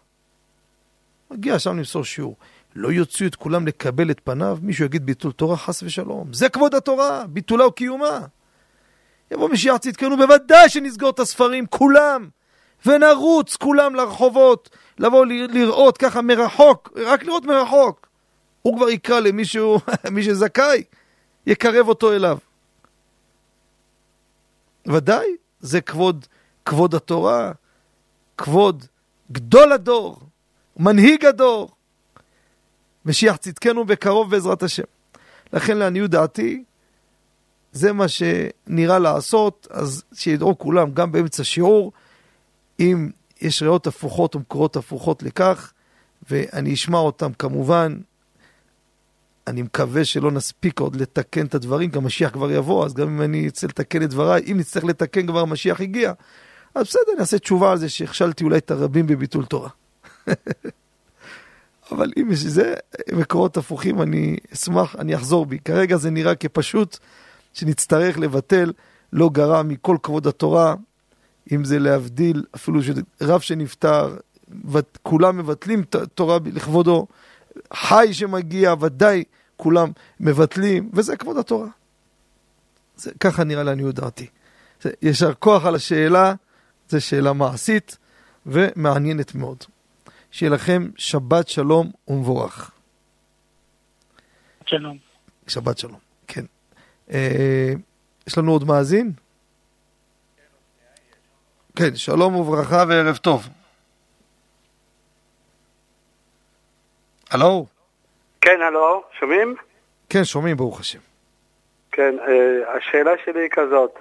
Speaker 1: מגיע שם למסור שיעור, לא יוציאו את כולם לקבל את פניו, מישהו יגיד ביטול תורה חס ושלום. זה כבוד התורה, ביטולה וקיומה. יבוא משיח צדקנו, בוודאי שנסגור את הספרים, כולם, ונרוץ כולם לרחובות, לבוא לראות ככה מרחוק, רק לראות מרחוק. הוא כבר יקרא למישהו, מי שזכאי, יקרב אותו אליו. ודאי, זה כבוד, כבוד התורה, כבוד גדול הדור, מנהיג הדור. משיח צדקנו בקרוב בעזרת השם. לכן לעניות דעתי, זה מה שנראה לעשות, אז שידעו כולם, גם באמצע שיעור, אם יש ריאות הפוכות ומקורות הפוכות לכך, ואני אשמע אותם כמובן. אני מקווה שלא נספיק עוד לתקן את הדברים, כי המשיח כבר יבוא, אז גם אם אני אצא לתקן את דבריי, אם נצטרך לתקן כבר המשיח הגיע, אז בסדר, נעשה תשובה על זה שהכשלתי אולי את הרבים בביטול תורה. אבל אם יש זה מקורות הפוכים, אני אשמח, אני אחזור בי. כרגע זה נראה כפשוט שנצטרך לבטל, לא גרע מכל כבוד התורה, אם זה להבדיל, אפילו רב שנפטר, כולם מבטלים תורה לכבודו, חי שמגיע, ודאי כולם מבטלים, וזה כבוד התורה. זה, ככה נראה לעניות דעתי. יישר כוח על השאלה, זו שאלה מעשית ומעניינת מאוד. שיהיה לכם שבת שלום ומבורך.
Speaker 4: שלום.
Speaker 1: שבת שלום, כן. אה, יש לנו עוד מאזין? כן, שלום וברכה וערב טוב. הלו?
Speaker 5: כן, הלו, שומעים?
Speaker 1: כן, שומעים, ברוך השם.
Speaker 5: כן, אה, השאלה שלי היא כזאת.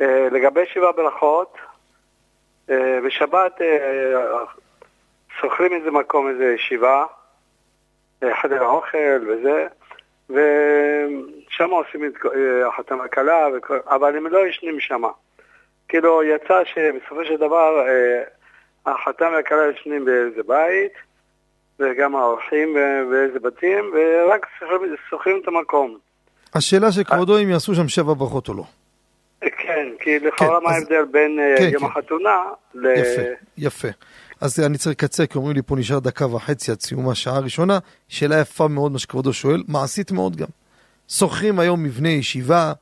Speaker 5: אה, לגבי שבע ברכות, בשבת שוכרים איזה מקום, איזה ישיבה, חדר האוכל וזה, ושם עושים את החתם הקלה, אבל הם לא ישנים שם. כאילו, יצא שבסופו של דבר החתם והכלה ישנים באיזה בית, וגם האורחים באיזה בתים, ורק שוכרים את המקום.
Speaker 1: השאלה שכבודו אם יעשו שם שבע ברכות או לא.
Speaker 5: כן, כי לכאורה כן, מה ההבדל בין אה, כן, יום כן. החתונה ל...
Speaker 1: יפה, יפה. אז אני צריך לקצר, כי אומרים לי פה נשאר דקה וחצי עד סיום השעה הראשונה. שאלה יפה מאוד מה שכבודו שואל, מעשית מאוד גם. שוכרים היום מבנה ישיבה,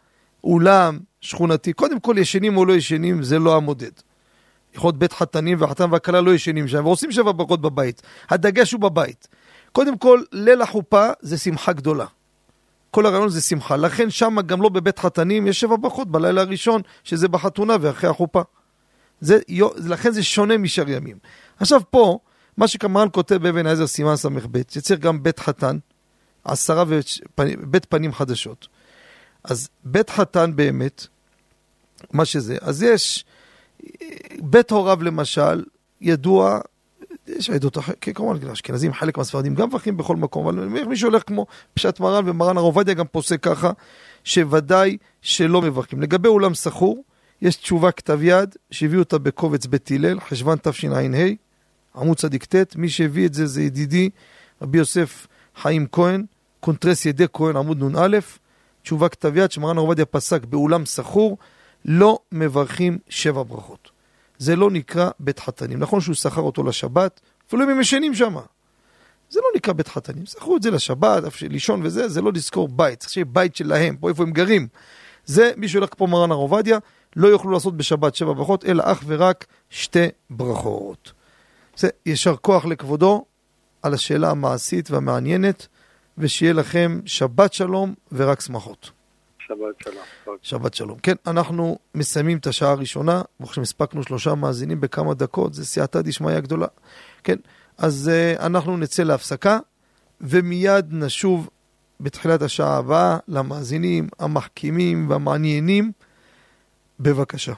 Speaker 1: אולם, שכונתי. קודם כל, ישנים או לא ישנים, זה לא המודד. יכול להיות בית חתנים והחתן והכלה לא ישנים שם, ועושים שבע ברכות בבית. הדגש הוא בבית. קודם כל, ליל החופה זה שמחה גדולה. כל הרעיון זה שמחה. לכן שם גם לא בבית חתנים יש שבע ברכות בלילה הראשון, שזה בחתונה ואחרי החופה. זה, לכן זה שונה משאר ימים. עכשיו פה, מה שכמרן כותב באבן העזר סימן ס"ב, שצריך גם בית חתן, עשרה ובית פנים חדשות. אז בית חתן באמת, מה שזה, אז יש בית הוריו למשל, ידוע, יש עדות אחרת, כמובן אשכנזים, חלק מהספרדים גם מברכים בכל מקום, אבל מי שהולך כמו פסק מרן ומרן הרב עובדיה גם פוסק ככה, שוודאי שלא מברכים. לגבי אולם שכור, יש תשובה כתב יד, שהביאו אותה בקובץ בית הלל, חשוון תשע"ה, עמוד צ"ט, מי שהביא את זה זה ידידי רבי יוסף חיים כהן, קונטרס ידי כהן, עמוד נ"א, תשובה כתב יד שמרן עובדיה פסק באולם שכור, לא מברכים שבע ברכות. זה לא נקרא בית חתנים. נכון שהוא שכר אותו לשבת, אפילו אם הם ישנים שם. זה לא נקרא בית חתנים. שכרו את זה לשבת, לישון וזה, זה לא לזכור בית. צריך שיהיה בית שלהם, פה איפה הם גרים. זה, מי שהולך פה מרן הר עובדיה, לא יוכלו לעשות בשבת שבע ברכות, אלא אך ורק שתי ברכות. זה יישר כוח לכבודו על השאלה המעשית והמעניינת, ושיהיה לכם שבת שלום ורק שמחות.
Speaker 5: שבת שלום.
Speaker 1: שבת שלום. כן, אנחנו מסיימים את השעה הראשונה, ועכשיו הספקנו שלושה מאזינים בכמה דקות, זה סייעתא דשמיא גדולה. כן, אז uh, אנחנו נצא להפסקה, ומיד נשוב בתחילת השעה הבאה למאזינים המחכימים והמעניינים. בבקשה.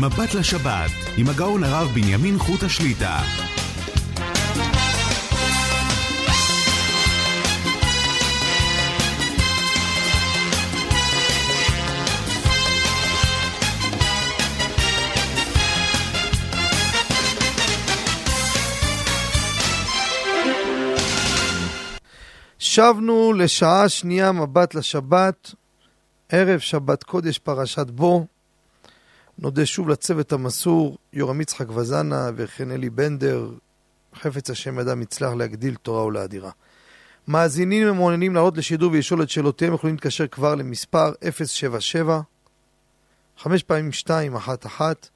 Speaker 2: מבט לשבת, עם הגאון הרב בנימין חוט השליטה.
Speaker 1: שבנו לשעה שנייה מבט לשבת, ערב שבת קודש פרשת בו. נודה שוב לצוות המסור, יורם יצחק וזנה וכן אלי בנדר, חפץ השם אדם יצלח להגדיל תורה ולאדירה. מאזינים ומעוניינים לעלות לשידור ולשאול את שאלותיהם יכולים להתקשר כבר למספר 077 5 פעמים 2 1 1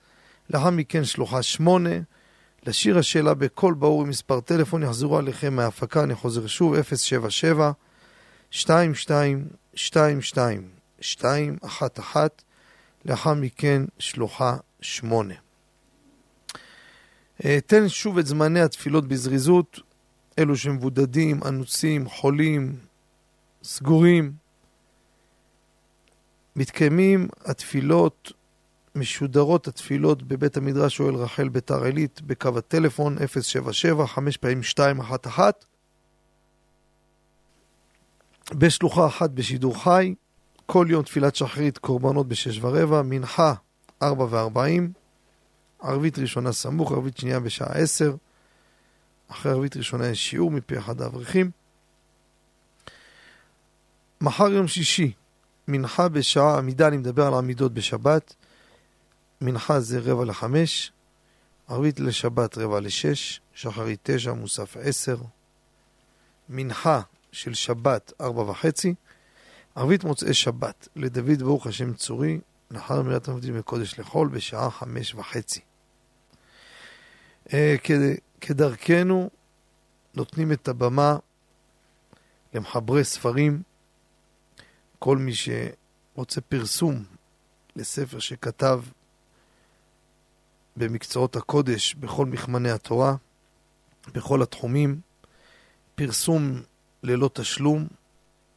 Speaker 1: לאחר מכן שלוחה 8 לשיר השאלה בקול ברור עם מספר טלפון יחזרו עליכם מההפקה, אני חוזר שוב, 077 22 22 211 לאחר מכן שלוחה 8. תן שוב את זמני התפילות בזריזות, אלו שמבודדים, אנוסים, חולים, סגורים. מתקיימים התפילות, משודרות התפילות בבית המדרש שואל רחל ביתר עילית בקו הטלפון 077 5 פעמים 211 בשלוחה אחת בשידור חי, כל יום תפילת שחרית קורבנות בשש ורבע, מנחה ארבע וארבעים, ערבית ראשונה סמוך, ערבית שנייה בשעה עשר, אחרי ערבית ראשונה יש שיעור מפי אחד האברכים. מחר יום שישי, מנחה בשעה עמידה, אני מדבר על עמידות בשבת, מנחה זה רבע לחמש, ערבית לשבת רבע לשש, שחרית תשע, מוסף עשר, מנחה של שבת ארבע וחצי, ערבית מוצאי שבת לדוד ברוך השם צורי, לאחר מילת המבדיל מקודש לחול בשעה חמש וחצי. אה, כדרכנו נותנים את הבמה למחברי ספרים, כל מי שרוצה פרסום לספר שכתב במקצועות הקודש, בכל מכמני התורה, בכל התחומים, פרסום ללא תשלום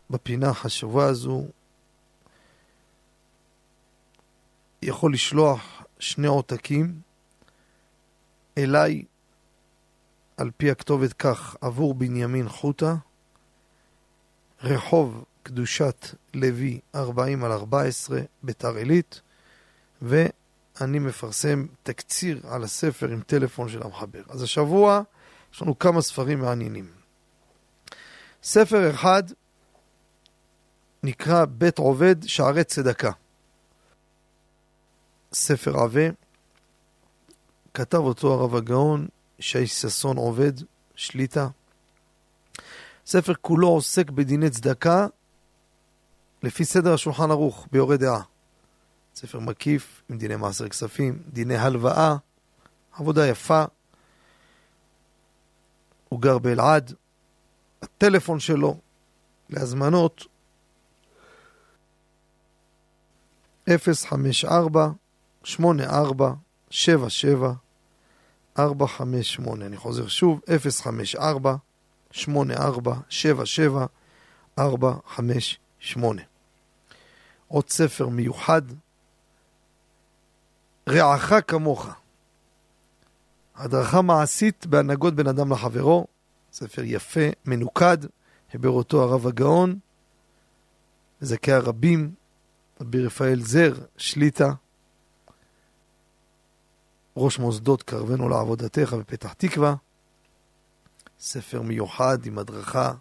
Speaker 1: בפינה החשובה הזו יכול לשלוח שני עותקים אליי על פי הכתובת כך עבור בנימין חוטה, רחוב קדושת לוי 40 על 14 ביתר עילית, ואני מפרסם תקציר על הספר עם טלפון של המחבר. אז השבוע יש לנו כמה ספרים מעניינים. ספר אחד נקרא בית עובד שערי צדקה. ספר עבה, כתב אותו הרב הגאון שי ששון עובד, שליטה. ספר כולו עוסק בדיני צדקה לפי סדר השולחן ערוך, ביורה דעה. ספר מקיף עם דיני מעשר כספים, דיני הלוואה, עבודה יפה. הוא גר באלעד, הטלפון שלו להזמנות 054 84 77 458 אני חוזר שוב 054 84 77 458 עוד ספר מיוחד רעך כמוך. הדרכה מעשית בהנהגות בין אדם לחברו. ספר יפה, מנוקד, חיבר אותו הרב הגאון, זכי הרבים, רבי רפאל זר, שליטה, ראש מוסדות קרבנו לעבודתך בפתח תקווה, ספר מיוחד עם הדרכה,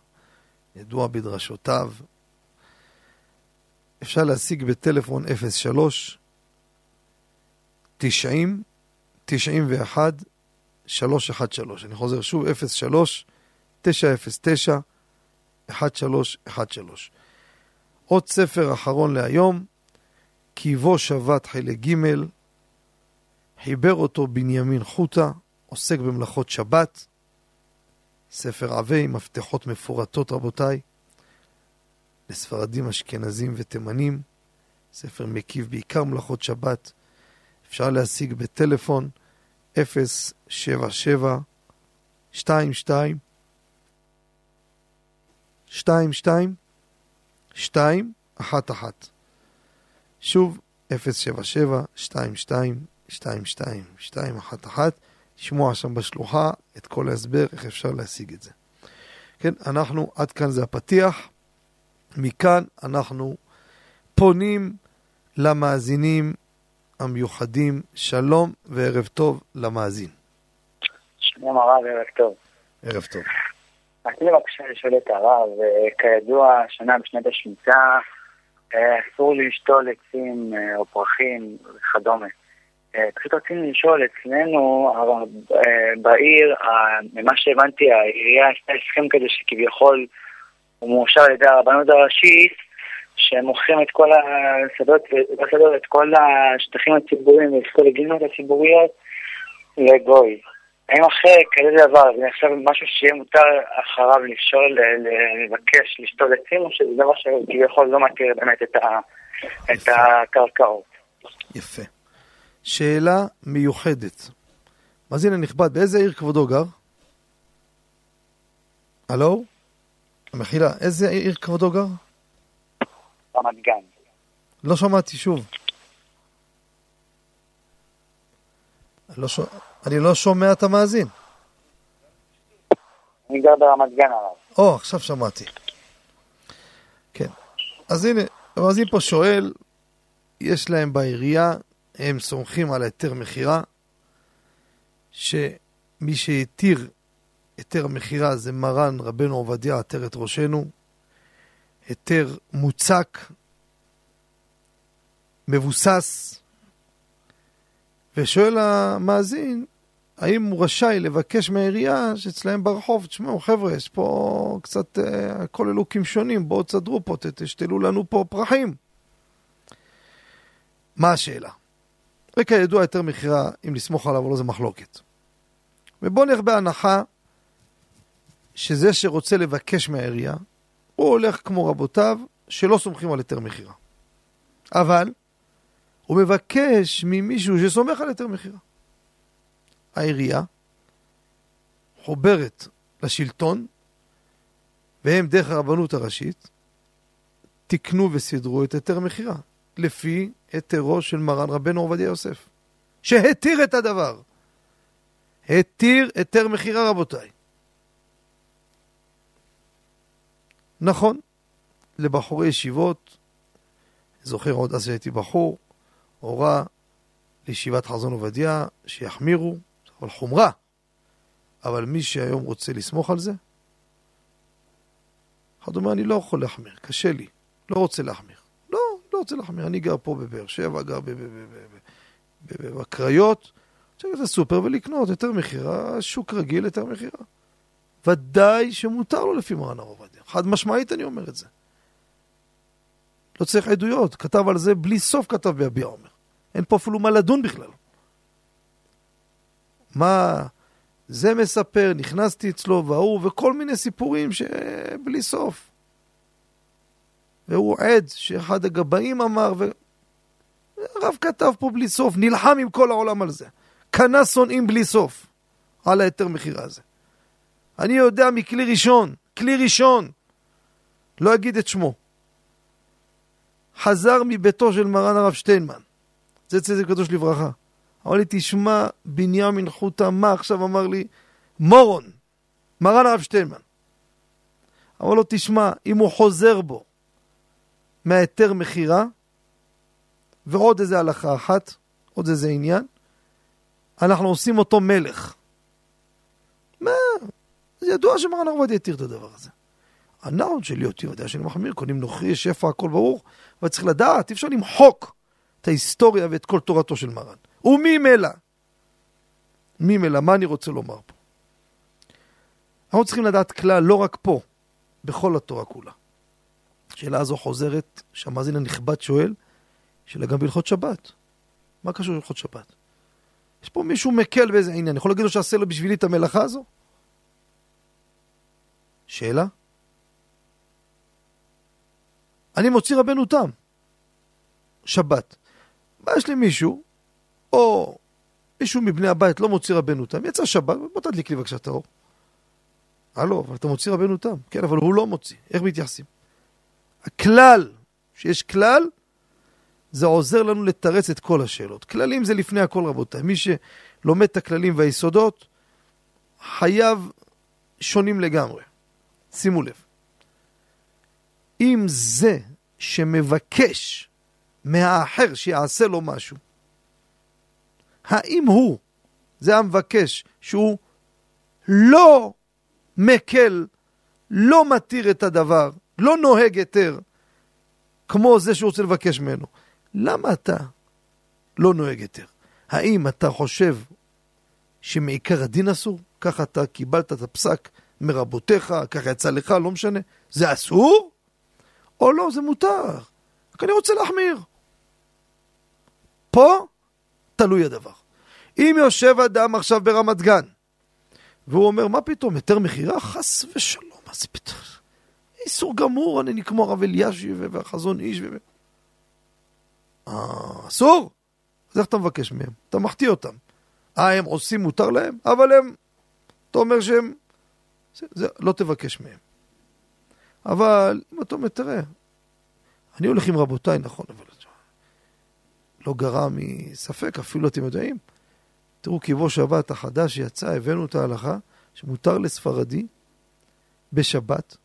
Speaker 1: ידוע בדרשותיו. אפשר להשיג בטלפון 03 90 91 313. אני חוזר שוב, 03 909 1313. עוד ספר אחרון להיום, כי בו שבת חלק ג', חיבר אותו בנימין חוטה, עוסק במלאכות שבת, ספר עבה עם מפתחות מפורטות רבותיי, לספרדים, אשכנזים ותימנים, ספר מקיף בעיקר מלאכות שבת, אפשר להשיג בטלפון 077 22 שתיים, שתיים, שתיים, אחת, אחת. שוב, 077, 22, 22, 2, 1, 1. לשמוע שם בשלוחה את כל ההסבר, איך אפשר להשיג את זה. כן, אנחנו, עד כאן זה הפתיח. מכאן אנחנו פונים למאזינים המיוחדים. שלום וערב טוב למאזין.
Speaker 6: שלום הרב, ערב טוב.
Speaker 1: ערב טוב.
Speaker 6: רציתי בבקשה לשאול את הרב, כידוע, שנה בשנת השמיטה אה, אסור לשתול עצים אה, או פרחים וכדומה. אה, פשוט רצינו לשאול, אצלנו בעיר, ממה שהבנתי, העירייה עשתה הסכם כזה שכביכול הוא מאושר על ידי הרבנות הראשית, שהם מוכרים את כל השדות, את כל השטחים הציבוריים ואת כל הגינות הציבוריות לגוי. האם אחרי כזה דבר זה נחשב משהו שיהיה מותר אחריו לשאול, לבקש, לשתול עצים, או שזה דבר שכביכול לא מכיר באמת את, ה, את הקרקעות?
Speaker 1: יפה. שאלה מיוחדת. מאזין הנכבד, באיזה עיר כבודו גר? הלו? מחילה, איזה עיר כבודו גר?
Speaker 6: רמת גן.
Speaker 1: לא שמעתי שוב. אני לא. אני לא שומע את המאזין.
Speaker 6: אני גר ברמת גן הרב.
Speaker 1: או, עכשיו שמעתי. כן. אז הנה, המאזין פה שואל, יש להם בעירייה, הם סומכים על היתר מכירה, שמי שהתיר היתר מכירה זה מרן רבנו עובדיה עטרת ראשנו, היתר מוצק, מבוסס, ושואל המאזין, האם הוא רשאי לבקש מהעירייה שאצלהם ברחוב, תשמעו חבר'ה, יש פה קצת, uh, הכל אלוקים שונים, בואו תסדרו פה, תשתלו לנו פה פרחים. מה השאלה? וכידוע יותר מכירה, אם לסמוך עליו או לא זה מחלוקת. ובואו נלך בהנחה שזה שרוצה לבקש מהעירייה, הוא הולך כמו רבותיו שלא סומכים על היתר מכירה. אבל הוא מבקש ממישהו שסומך על היתר מכירה. העירייה חוברת לשלטון, והם דרך הרבנות הראשית תיקנו וסידרו את היתר מכירה, לפי היתרו של מרן רבנו עובדיה יוסף, שהתיר את הדבר. התיר היתר מכירה, רבותיי. נכון, לבחורי ישיבות, זוכר עוד אז שהייתי בחור, הורה לישיבת חזון עובדיה שיחמירו, אבל חומרה. אבל מי שהיום רוצה לסמוך על זה, אחד אומר, אני לא יכול להחמיר, קשה לי, לא רוצה להחמיר. לא, לא רוצה להחמיר, אני גר פה בבאר שבע, גר בקריות, רוצה ללכת לסופר ולקנות יותר מכירה, שוק רגיל יותר מכירה. ודאי שמותר לו לפי מרן הרב עובדיה. חד משמעית אני אומר את זה. לא צריך עדויות, כתב על זה בלי סוף כתב ביביע אומר. אין פה אפילו מה לדון בכלל. מה זה מספר, נכנסתי אצלו וההוא, וכל מיני סיפורים שבלי סוף. והוא עד שאחד הגבאים אמר, והרב כתב פה בלי סוף, נלחם עם כל העולם על זה. קנה שונאים בלי סוף על ההיתר מכירה הזה. אני יודע מכלי ראשון, כלי ראשון, לא אגיד את שמו. חזר מביתו של מרן הרב שטיינמן, זה צדק קדוש לברכה. אמר לי, תשמע, בנימין חוטה, מה עכשיו אמר לי? מורון, מרן הרב שטיינמן. אמר לו, תשמע, אם הוא חוזר בו מההיתר מכירה, ועוד איזה הלכה אחת, עוד איזה עניין, אנחנו עושים אותו מלך. מה? זה ידוע שמרן הרב עובדיה התיר את הדבר הזה. הנעון שלי אותי יודע שאני מחמיר, קונים נוכרי, שפע, הכל ברור, אבל צריך לדעת, אי אפשר למחוק את ההיסטוריה ואת כל תורתו של מרן. וממילא, ממילא, מה אני רוצה לומר פה? אנחנו צריכים לדעת כלל לא רק פה, בכל התורה כולה. השאלה הזו חוזרת, שהמאזין הנכבד שואל, שאלה גם בהלכות שבת. מה קשור להלכות שבת? יש פה מישהו מקל באיזה עניין, אני יכול להגיד לו שעשה לו בשבילי את המלאכה הזו? שאלה? אני מוציא רבנו תם, שבת. מה יש לי מישהו, או מישהו מבני הבית לא מוציא רבנו תם, יצא שבת, בוא תדליק לי בבקשה את האור. הלו, אבל אתה מוציא רבנו תם. כן, אבל הוא לא מוציא. איך מתייחסים? הכלל, שיש כלל, זה עוזר לנו לתרץ את כל השאלות. כללים זה לפני הכל, רבותיי. מי שלומד את הכללים והיסודות, חייו שונים לגמרי. שימו לב. אם זה שמבקש מהאחר שיעשה לו משהו, האם הוא, זה המבקש, שהוא לא מקל, לא מתיר את הדבר, לא נוהג היתר, כמו זה שהוא רוצה לבקש ממנו, למה אתה לא נוהג היתר? האם אתה חושב שמעיקר הדין אסור? ככה אתה קיבלת את הפסק מרבותיך, ככה יצא לך, לא משנה. זה אסור? או לא, זה מותר. רק אני רוצה להחמיר. פה תלוי הדבר. אם יושב אדם עכשיו ברמת גן, והוא אומר, מה פתאום, יותר מכירה? חס ושלום, מה זה פתאום? איסור גמור, אני כמו הרב אלישי והחזון איש ו... אה, אסור? אז איך אתה מבקש מהם? אתה מחטיא אותם. אה, הם עושים מותר להם? אבל הם, אתה אומר שהם, זה, זה, לא תבקש מהם. אבל אם אתה אומר, תראה, אני הולך עם רבותיי, נכון, אבל לא גרע מספק, אפילו אתם יודעים. תראו, כיבו שבת החדש שיצא, הבאנו את ההלכה, שמותר לספרדי בשבת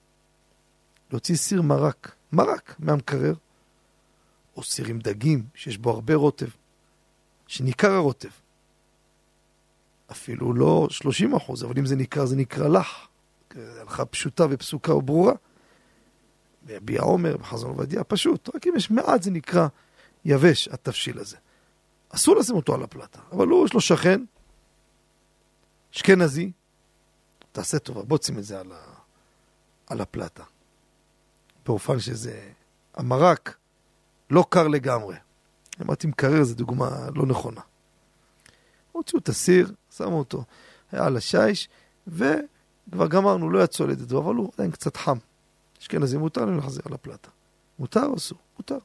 Speaker 1: להוציא סיר מרק, מרק מהמקרר, או סיר עם דגים, שיש בו הרבה רוטב, שניכר הרוטב. אפילו לא 30 אחוז, אבל אם זה ניכר, זה נקרא לך. הלכה פשוטה ופסוקה וברורה. ביביע עומר, בחזון עובדיה, פשוט. רק אם יש מעט זה נקרא יבש, התבשיל הזה. אסור לשים אותו על הפלטה, אבל הוא, יש לו שכן, אשכנזי, תעשה טובה, בוא שים את זה על, ה... על הפלטה. באופן שזה, המרק לא קר לגמרי. אמרתי מקרר זו דוגמה לא נכונה. הוציאו את הסיר, שמו אותו על השיש, וכבר גמרנו, לא יצאו על ידידו, אבל הוא עדיין קצת חם. אשכנזי מותר לנו להחזיר על הפלטה. מותר או אסור? מותר.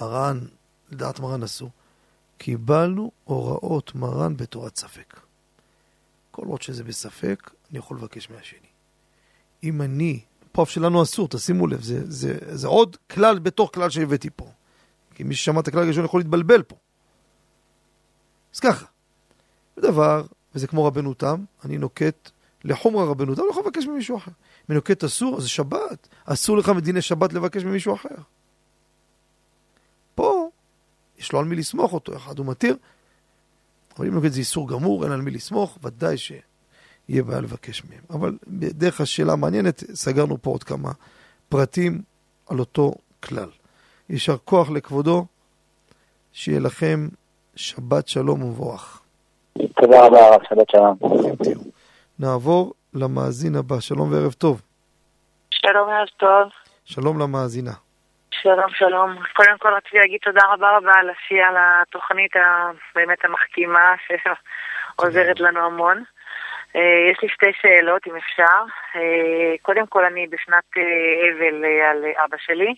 Speaker 1: מרן, לדעת מרן אסור. קיבלנו הוראות מרן בתורת ספק. כל עוד שזה בספק, אני יכול לבקש מהשני. אם אני, פה שלנו אסור, תשימו לב, זה, זה, זה עוד כלל בתוך כלל שהבאתי פה. כי מי ששמע את הכלל הראשון יכול להתבלבל פה. אז ככה, דבר, וזה כמו רבנו תם, אני נוקט לחומרה רבנו תם, לא יכול לבקש ממישהו אחר. אם אני נוקט אסור, אז זה שבת. אסור לך מדיני שבת לבקש ממישהו אחר. פה, יש לו על מי לסמוך אותו, אחד הוא מתיר. אבל אם נוגד זה איסור גמור, אין על מי לסמוך, ודאי שיהיה בעיה לבקש מהם. אבל בדרך השאלה המעניינת, סגרנו פה עוד כמה פרטים על אותו כלל. יישר כוח לכבודו, שיהיה לכם שבת שלום ומבורך.
Speaker 6: תודה רבה שבת שלום.
Speaker 1: נעבור למאזין הבא, שלום וערב טוב.
Speaker 7: שלום ערב טוב.
Speaker 1: שלום למאזינה.
Speaker 7: שלום, שלום. קודם כל רציתי להגיד תודה רבה רבה על עשייה, על התוכנית הבאמת המחכימה שעוזרת לנו המון. אה, יש לי שתי שאלות, אם אפשר. אה, קודם כל, אני בשנת אה, אבל על אבא שלי.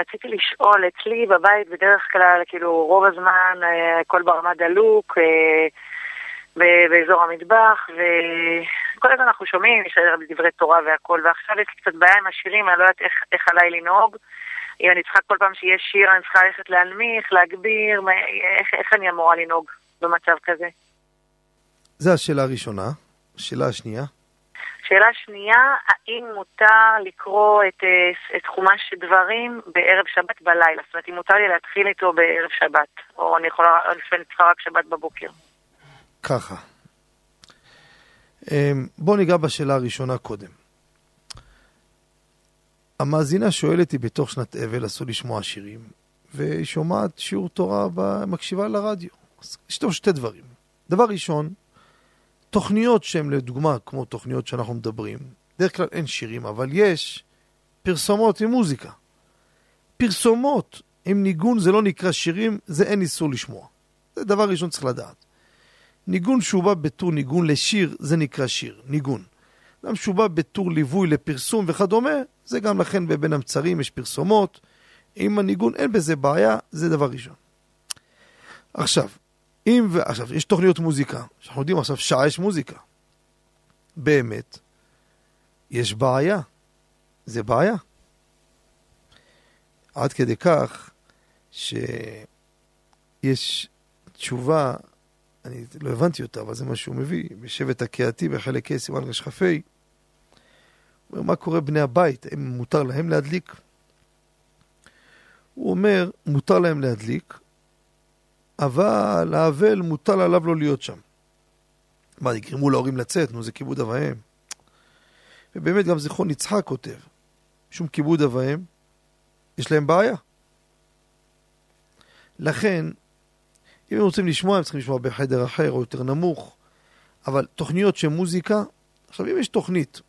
Speaker 7: רציתי לשאול, אצלי בבית בדרך כלל, כאילו רוב הזמן הכל ברמה דלוק, באזור המטבח, וכל הזמן אנחנו שומעים, יש דברי תורה והכל, ועכשיו יש לי קצת בעיה עם השירים, אני לא יודעת איך, איך עליי לנהוג. אם אני צריכה כל פעם שיש שיר, אני צריכה ללכת להנמיך, להגביר, איך, איך אני אמורה לנהוג במצב כזה?
Speaker 1: זו השאלה הראשונה. השאלה השנייה?
Speaker 7: שאלה שנייה, האם מותר לקרוא את, אה, את חומש דברים בערב שבת בלילה? זאת אומרת, אם מותר לי להתחיל איתו בערב שבת, או אני יכולה, לפעמים צריכה רק שבת בבוקר.
Speaker 1: ככה. אמ, בואו ניגע בשאלה הראשונה קודם. המאזינה שואלת, היא בתוך שנת אבל, אסור לשמוע שירים, והיא שומעת שיעור תורה, מקשיבה לרדיו. יש טוב שתי דברים. דבר ראשון, תוכניות שהן לדוגמה כמו תוכניות שאנחנו מדברים, בדרך כלל אין שירים, אבל יש פרסומות עם מוזיקה. פרסומות עם ניגון זה לא נקרא שירים, זה אין איסור לשמוע. זה דבר ראשון צריך לדעת. ניגון שהוא בא בתור ניגון לשיר, זה נקרא שיר, ניגון. גם שהוא בא בתור ליווי לפרסום וכדומה, זה גם לכן בבין המצרים יש פרסומות. עם הניגון אין בזה בעיה, זה דבר ראשון. עכשיו, אם ו... עכשיו, יש תוכניות מוזיקה, שאנחנו יודעים עכשיו שעה יש מוזיקה. באמת, יש בעיה. זה בעיה. עד כדי כך שיש תשובה אני לא הבנתי אותה, אבל זה מה שהוא מביא, בשבט הקהתי בחלק ה' סימן רשכ"ה. הוא אומר, מה קורה בני הבית? האם מותר להם להדליק? הוא אומר, מותר להם להדליק, אבל האבל מוטל עליו לא להיות שם. מה, יגרמו להורים לצאת? נו, זה כיבוד אב ואם. ובאמת גם זיכרון יצחק כותב, שום כיבוד אב ואם, יש להם בעיה. לכן, אם הם רוצים לשמוע, הם צריכים לשמוע בחדר אחר או יותר נמוך. אבל תוכניות של מוזיקה, עכשיו אם יש תוכנית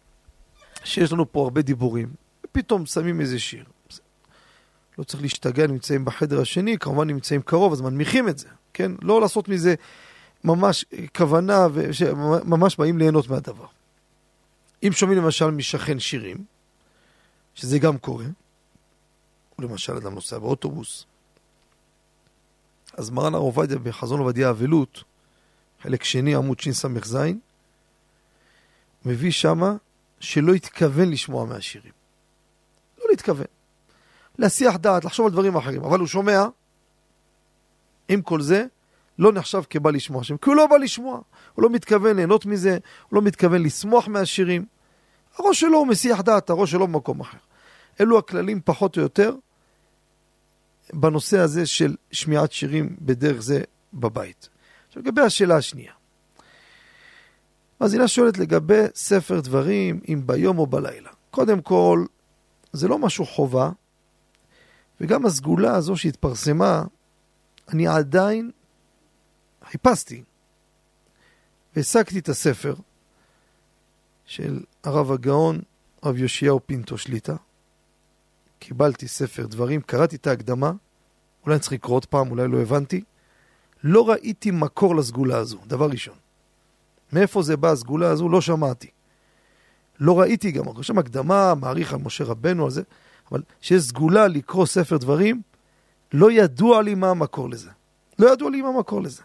Speaker 1: שיש לנו פה הרבה דיבורים, ופתאום שמים איזה שיר, לא צריך להשתגע, נמצאים בחדר השני, כמובן נמצאים קרוב, אז מנמיכים את זה, כן? לא לעשות מזה ממש כוונה, וממש באים ליהנות מהדבר. אם שומעים למשל משכן שירים, שזה גם קורה, או למשל אדם נוסע באוטובוס, אז מרן הרב עובדיה בחזון עובדיה אבלות, חלק שני עמוד שס"ז, מביא שמה שלא התכוון לשמוע מהשירים. לא להתכוון. להסיח דעת, לחשוב על דברים אחרים, אבל הוא שומע, עם כל זה, לא נחשב כבא לשמוע השם, כי הוא לא בא לשמוע, הוא לא מתכוון ליהנות מזה, הוא לא מתכוון לשמוח מהשירים. הראש שלו הוא מסיח דעת, הראש שלו במקום אחר. אלו הכללים פחות או יותר בנושא הזה של שמיעת שירים בדרך זה בבית. עכשיו לגבי השאלה השנייה. מאזינה שואלת לגבי ספר דברים, אם ביום או בלילה. קודם כל, זה לא משהו חובה, וגם הסגולה הזו שהתפרסמה, אני עדיין חיפשתי והשגתי את הספר של הרב הגאון, רב יאשיהו פינטו שליטה. קיבלתי ספר דברים, קראתי את ההקדמה, אולי אני צריך לקרוא עוד פעם, אולי לא הבנתי. לא ראיתי מקור לסגולה הזו, דבר ראשון. מאיפה זה בא הסגולה הזו? לא שמעתי. לא ראיתי גם, יש שם הקדמה, מעריך על משה רבנו על זה, אבל שיש סגולה לקרוא ספר דברים, לא ידוע לי מה המקור לזה. לא ידוע לי מה המקור לזה.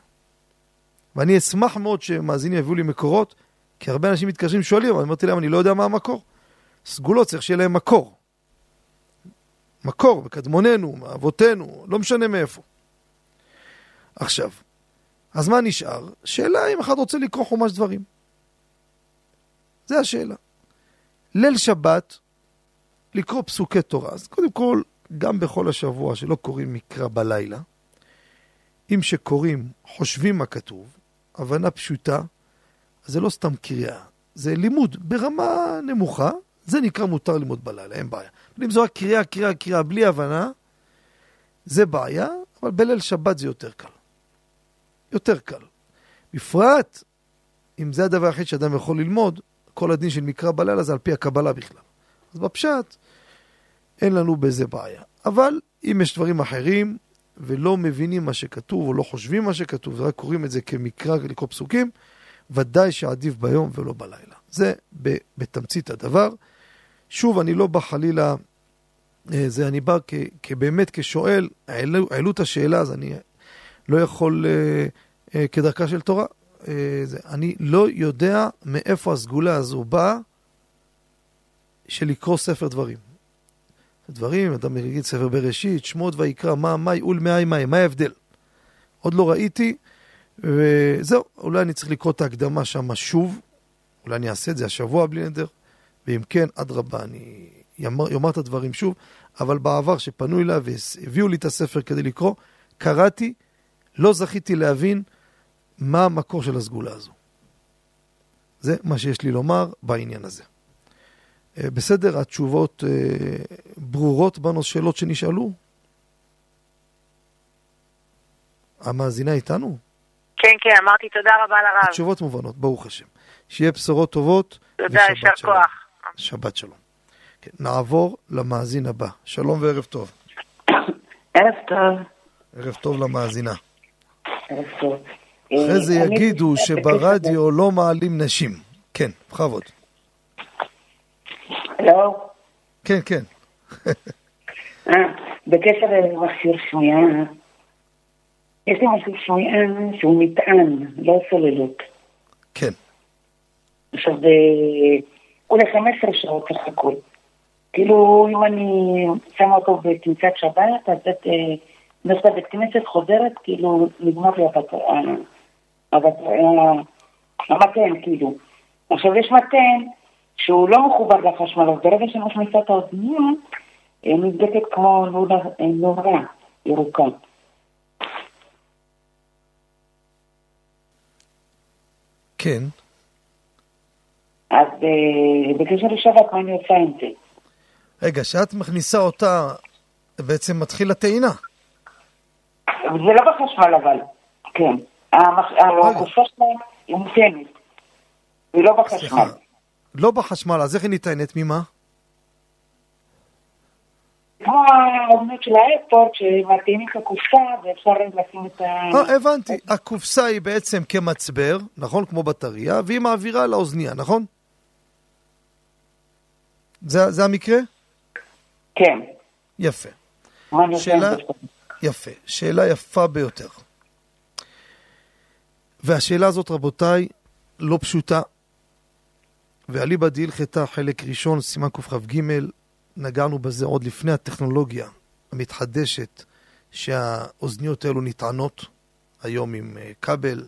Speaker 1: ואני אשמח מאוד שמאזינים יביאו לי מקורות, כי הרבה אנשים מתקשרים שואלים, אבל אמרתי להם, אני לא יודע מה המקור. סגולות צריך שיהיה להם מקור. מקור, בקדמוננו, מאבותינו, לא משנה מאיפה. עכשיו, אז מה נשאר? שאלה אם אחד רוצה לקרוא חומש דברים. זה השאלה. ליל שבת, לקרוא פסוקי תורה. אז קודם כל, גם בכל השבוע שלא קוראים מקרא בלילה, אם שקוראים, חושבים מה כתוב, הבנה פשוטה, אז זה לא סתם קריאה, זה לימוד ברמה נמוכה, זה נקרא מותר ללמוד בלילה, אין בעיה. אבל אם זו רק קריאה, קריאה, קריאה, בלי הבנה, זה בעיה, אבל בליל שבת זה יותר קל. יותר קל. בפרט, אם זה הדבר היחיד שאדם יכול ללמוד, כל הדין של מקרא בלילה זה על פי הקבלה בכלל. אז בפשט, אין לנו בזה בעיה. אבל אם יש דברים אחרים, ולא מבינים מה שכתוב, או לא חושבים מה שכתוב, ורק קוראים את זה כמקרא, לקרוא פסוקים, ודאי שעדיף ביום ולא בלילה. זה בתמצית הדבר. שוב, אני לא בא חלילה, אה, זה אני בא כ, כבאמת כשואל, העלו, העלו את השאלה, אז אני לא יכול אה, אה, כדרכה של תורה. זה, אני לא יודע מאיפה הסגולה הזו באה של לקרוא ספר דברים. דברים, אדם יגיד ספר בראשית, שמות ויקרא, מה, מאי, ולמאי מאי, מה ההבדל? עוד לא ראיתי, וזהו, אולי אני צריך לקרוא את ההקדמה שם שוב, אולי אני אעשה את זה השבוע בלי נדר, ואם כן, אדרבה, אני אומר את הדברים שוב, אבל בעבר שפנו אליי והביאו לי את הספר כדי לקרוא, קראתי, לא זכיתי להבין מה המקור של הסגולה הזו. זה מה שיש לי לומר בעניין הזה. אה, בסדר, התשובות אה, ברורות בנושאלות שנשאלו? המאזינה איתנו?
Speaker 7: כן, כן, אמרתי תודה רבה לרב.
Speaker 1: התשובות מובנות, ברוך השם. שיהיה בשורות טובות.
Speaker 7: תודה, יישר כוח.
Speaker 1: שבת שלום. כן, נעבור למאזין הבא. שלום וערב טוב.
Speaker 8: ערב טוב.
Speaker 1: ערב טוב למאזינה.
Speaker 8: ערב טוב.
Speaker 1: אחרי זה
Speaker 8: אה,
Speaker 1: יגידו שברדיו לא מעלים נשים. כן, בכבוד.
Speaker 8: לא.
Speaker 1: כן, כן.
Speaker 8: אה, בקשר למכשיר שמיעה, יש לי מכשיר שמיעה שהוא מטען, לא סוללות.
Speaker 1: כן.
Speaker 8: עכשיו, הוא ל-15 שעות סך הכל. כאילו, אם אני שמה אותו בכניסת שבת, אז את נכנסת בית כנסת, חוזרת, כאילו, נגמר לי המתן, כאילו. עכשיו, יש מתן שהוא לא מחובר לחשמל, אז ברגע שמכניסה את האוזנייה, היא נבדקת כמו נורה ירוקה.
Speaker 1: כן.
Speaker 8: אז בקשר לשבת, מה אני עושה עם זה?
Speaker 1: רגע, כשאת מכניסה אותה, בעצם מתחיל הטעינה.
Speaker 8: זה לא בחשמל אבל, כן. הקופה שלה היא מותנת, היא לא בחשמל.
Speaker 1: לא בחשמל, אז איך היא נטענת? ממה?
Speaker 8: כמו האוזנות של האייפורט, שמטעינים את הקופסה ואפשר לשים את ה...
Speaker 1: אה, הבנתי. הקופסה היא בעצם כמצבר, נכון? כמו בטריה, והיא מעבירה לאוזנייה, נכון? זה, זה המקרה?
Speaker 8: כן.
Speaker 1: יפה. שאלה, יפה. שאלה יפה ביותר. והשאלה הזאת, רבותיי, לא פשוטה. ואליבא דהילכתה חלק ראשון, סימן קכ"ג, נגענו בזה עוד לפני הטכנולוגיה המתחדשת, שהאוזניות האלו נטענות היום עם אה, כבל,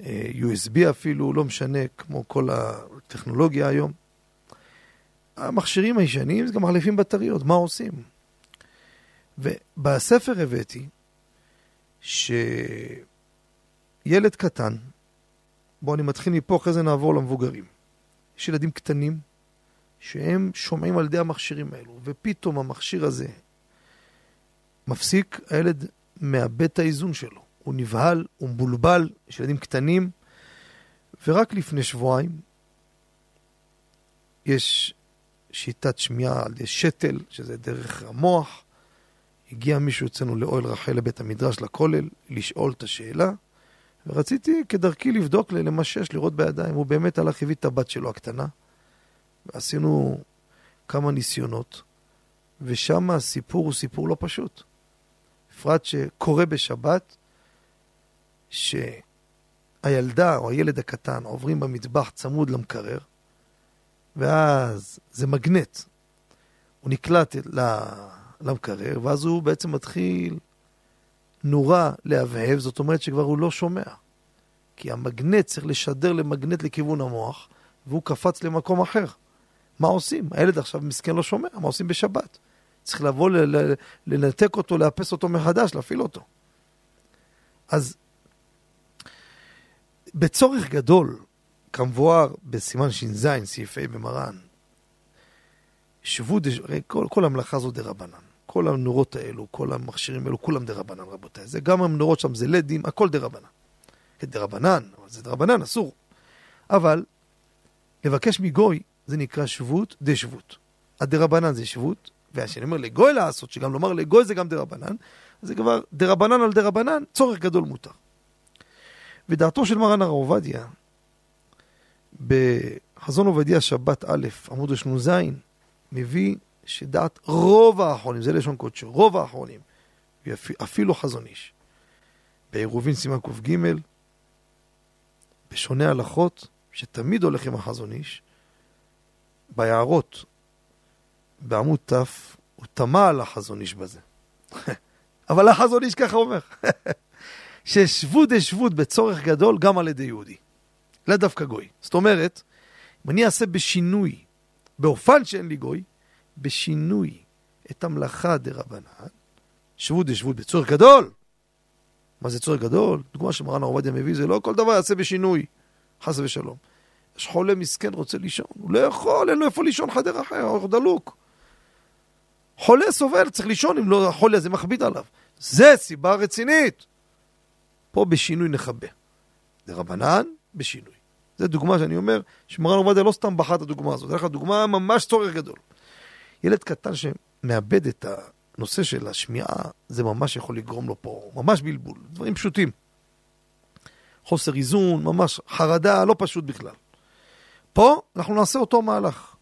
Speaker 1: אה, USB אפילו, לא משנה, כמו כל הטכנולוגיה היום. המכשירים הישנים זה גם מחליפים בטריות, מה עושים? ובספר הבאתי שילד קטן, בואו אני מתחיל מפה, אחרי זה נעבור למבוגרים. יש ילדים קטנים שהם שומעים על ידי המכשירים האלו, ופתאום המכשיר הזה מפסיק, הילד מאבד את האיזון שלו. הוא נבהל, הוא מבולבל, יש ילדים קטנים, ורק לפני שבועיים יש שיטת שמיעה על ידי שתל, שזה דרך המוח. הגיע מישהו אצלנו לאוהל רחל לבית המדרש לכולל, לשאול את השאלה, ורציתי כדרכי לבדוק, למשש, לראות בידיים. הוא באמת הלך, הביא את הבת שלו הקטנה, ועשינו כמה ניסיונות, ושם הסיפור הוא סיפור לא פשוט. בפרט שקורה בשבת, שהילדה או הילד הקטן עוברים במטבח צמוד למקרר, ואז זה מגנט. הוא נקלט למקרר, ואז הוא בעצם מתחיל נורה להבהב, זאת אומרת שכבר הוא לא שומע. כי המגנט צריך לשדר למגנט לכיוון המוח, והוא קפץ למקום אחר. מה עושים? הילד עכשיו מסכן לא שומע, מה עושים בשבת? צריך לבוא לנתק אותו, לאפס אותו מחדש, להפעיל אותו. אז בצורך גדול, כמבואר בסימן ש"ז, סעיף ה' במרן, שבו, דש... כל, כל המלאכה הזו דרבנן. כל הנורות האלו, כל המכשירים האלו, כולם דרבנן, רבותיי. זה גם הנורות שם, זה לדים, הכל דה רבנן. דה רבנן, אבל זה דה רבנן, אסור. אבל, לבקש מגוי, זה נקרא שבות דשבות. הדה רבנן זה שבות, וכשאני אומר לגוי לעשות, שגם לומר לגוי זה גם דה רבנן, זה כבר דה רבנן על דה רבנן, צורך גדול מותר. ודעתו של מרן הרב עובדיה, בחזון עובדיה שבת א', עמוד השנ"ז, מביא שדעת רוב האחרונים, זה לשון קודשו, רוב האחרונים, אפילו חזון איש, בעירובין סימן ק"ג, בשונה הלכות, שתמיד הולך עם החזון איש, ביערות, בעמוד ת', הוא תמה על החזון איש בזה. אבל החזון איש ככה אומר, ששבות דשבות בצורך גדול גם על ידי יהודי. לא דווקא גוי. זאת אומרת, אם אני אעשה בשינוי, באופן שאין לי גוי, בשינוי את המלאכה דרבנן, שבות דשבות בצורך גדול. מה זה צורך גדול? דוגמה שמרן עובדיה מביא, זה לא כל דבר יעשה בשינוי, חס ושלום. יש חולה מסכן, רוצה לישון, הוא לא יכול, אין לו איפה לישון חדר אחר, הוא דלוק. חולה סובל, צריך לישון אם לא החולה הזה מכביד עליו. זה סיבה רצינית. פה בשינוי נכבה. דרבנן, בשינוי. זו דוגמה שאני אומר, שמרן עובדיה לא סתם בחר את הדוגמה הזאת, זה לך דוגמה ממש צורך גדול. ילד קטן שמאבד את הנושא של השמיעה, זה ממש יכול לגרום לו פה, ממש בלבול, דברים פשוטים. חוסר איזון, ממש חרדה, לא פשוט בכלל. פה אנחנו נעשה אותו מהלך.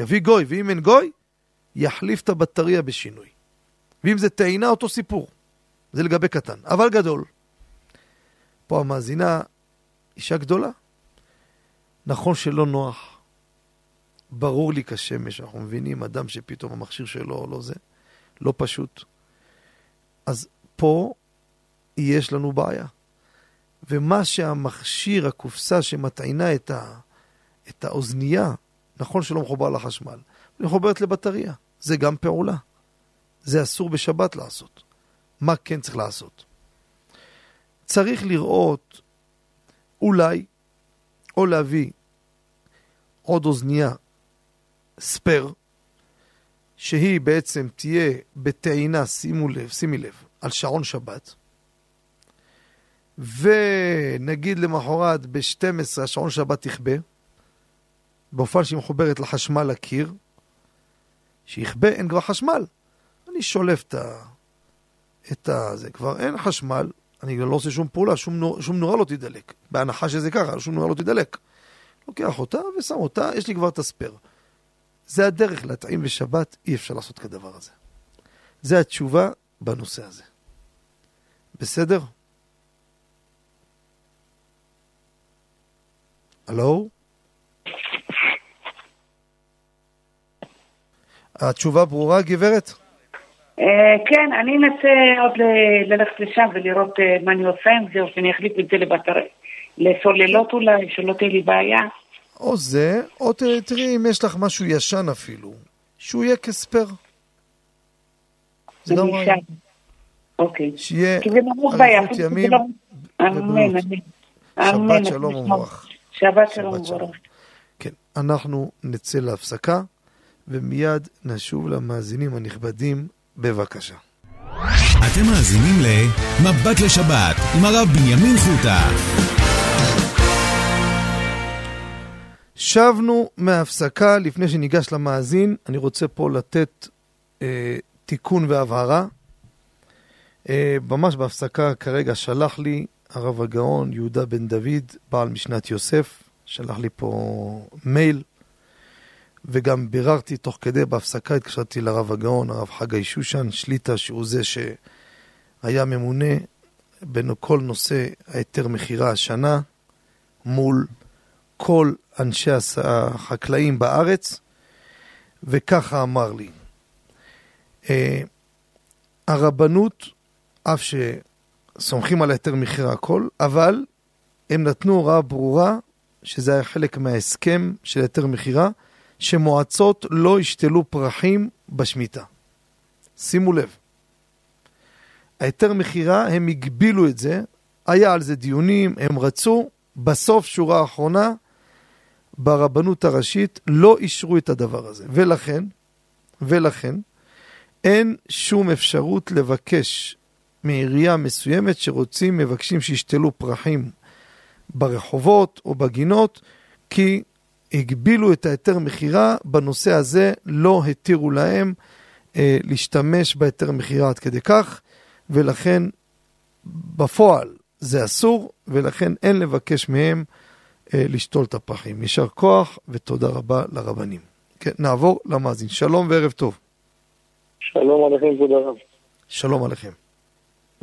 Speaker 1: יביא גוי, ואם אין גוי, יחליף את הבטריה בשינוי. ואם זה טעינה, אותו סיפור. זה לגבי קטן. אבל גדול. פה המאזינה, אישה גדולה. נכון שלא נוח. ברור לי כשמש, אנחנו מבינים אדם שפתאום המכשיר שלו לא זה, לא פשוט. אז פה יש לנו בעיה. ומה שהמכשיר, הקופסה שמטעינה את, ה, את האוזנייה, נכון שלא מחובר לחשמל, היא מחוברת לבטריה. זה גם פעולה. זה אסור בשבת לעשות. מה כן צריך לעשות? צריך לראות אולי, או להביא עוד אוזנייה ספייר, שהיא בעצם תהיה בטעינה, שימו לב, שימי לב, על שעון שבת, ונגיד למחרת ב-12 השעון שבת תכבה, באופן שהיא מחוברת לחשמל לקיר, שיכבה, אין כבר חשמל. אני שולף את ה... את ה... זה כבר אין חשמל, אני לא עושה שום פעולה, שום, נור, שום נורה לא תדלק. בהנחה שזה ככה, שום נורה לא תדלק. לוקח אותה ושם אותה, יש לי כבר את הספייר. זה הדרך להטעים בשבת, אי אפשר לעשות כדבר הזה. זה התשובה בנושא הזה. בסדר? הלו? התשובה ברורה, גברת?
Speaker 8: אה, כן, אני אנסה עוד ללכת לשם ולראות אה, מה אני עושה עם זה, או שאני אחליף את זה. לסוללות אולי, שלא תהיה לי בעיה.
Speaker 1: או זה, או תראי אם יש לך משהו ישן אפילו, שהוא יהיה כספר. זה גם רעיון.
Speaker 8: שם. אוקיי.
Speaker 1: שיהיה. אריכות ימים
Speaker 8: לא-
Speaker 1: ובריאות.
Speaker 8: אמן.
Speaker 1: שבת שלום. ומבורך.
Speaker 8: שבת שלום. ומבורך.
Speaker 1: כן, אנחנו נצא להפסקה, ומיד נשוב למאזינים הנכבדים, בבקשה.
Speaker 2: אתם מאזינים ל"מבט לשבת" עם הרב בנימין חוטה.
Speaker 1: שבנו מההפסקה, לפני שניגש למאזין, אני רוצה פה לתת אה, תיקון והבהרה. אה, ממש בהפסקה כרגע שלח לי הרב הגאון יהודה בן דוד, בעל משנת יוסף, שלח לי פה מייל, וגם ביררתי תוך כדי בהפסקה, התקשרתי לרב הגאון, הרב חגי שושן, שליטה, שהוא זה שהיה ממונה בין כל נושא ההיתר מכירה השנה, מול כל אנשי החקלאים בארץ, וככה אמר לי. אה, הרבנות, אף שסומכים על היתר מכירה הכל, אבל הם נתנו הוראה ברורה, שזה היה חלק מההסכם של היתר מכירה, שמועצות לא ישתלו פרחים בשמיטה. שימו לב. ההיתר מכירה, הם הגבילו את זה, היה על זה דיונים, הם רצו, בסוף, שורה אחרונה, ברבנות הראשית לא אישרו את הדבר הזה. ולכן, ולכן, אין שום אפשרות לבקש מעירייה מסוימת שרוצים, מבקשים שישתלו פרחים ברחובות או בגינות, כי הגבילו את ההיתר מכירה, בנושא הזה לא התירו להם אה, להשתמש בהיתר מכירה עד כדי כך, ולכן בפועל זה אסור, ולכן אין לבקש מהם אה, לשתול את הפחים. יישר כוח ותודה רבה לרבנים. כן, נעבור למאזין. שלום וערב טוב.
Speaker 3: שלום עליכם, כבוד הרב.
Speaker 1: שלום עליכם.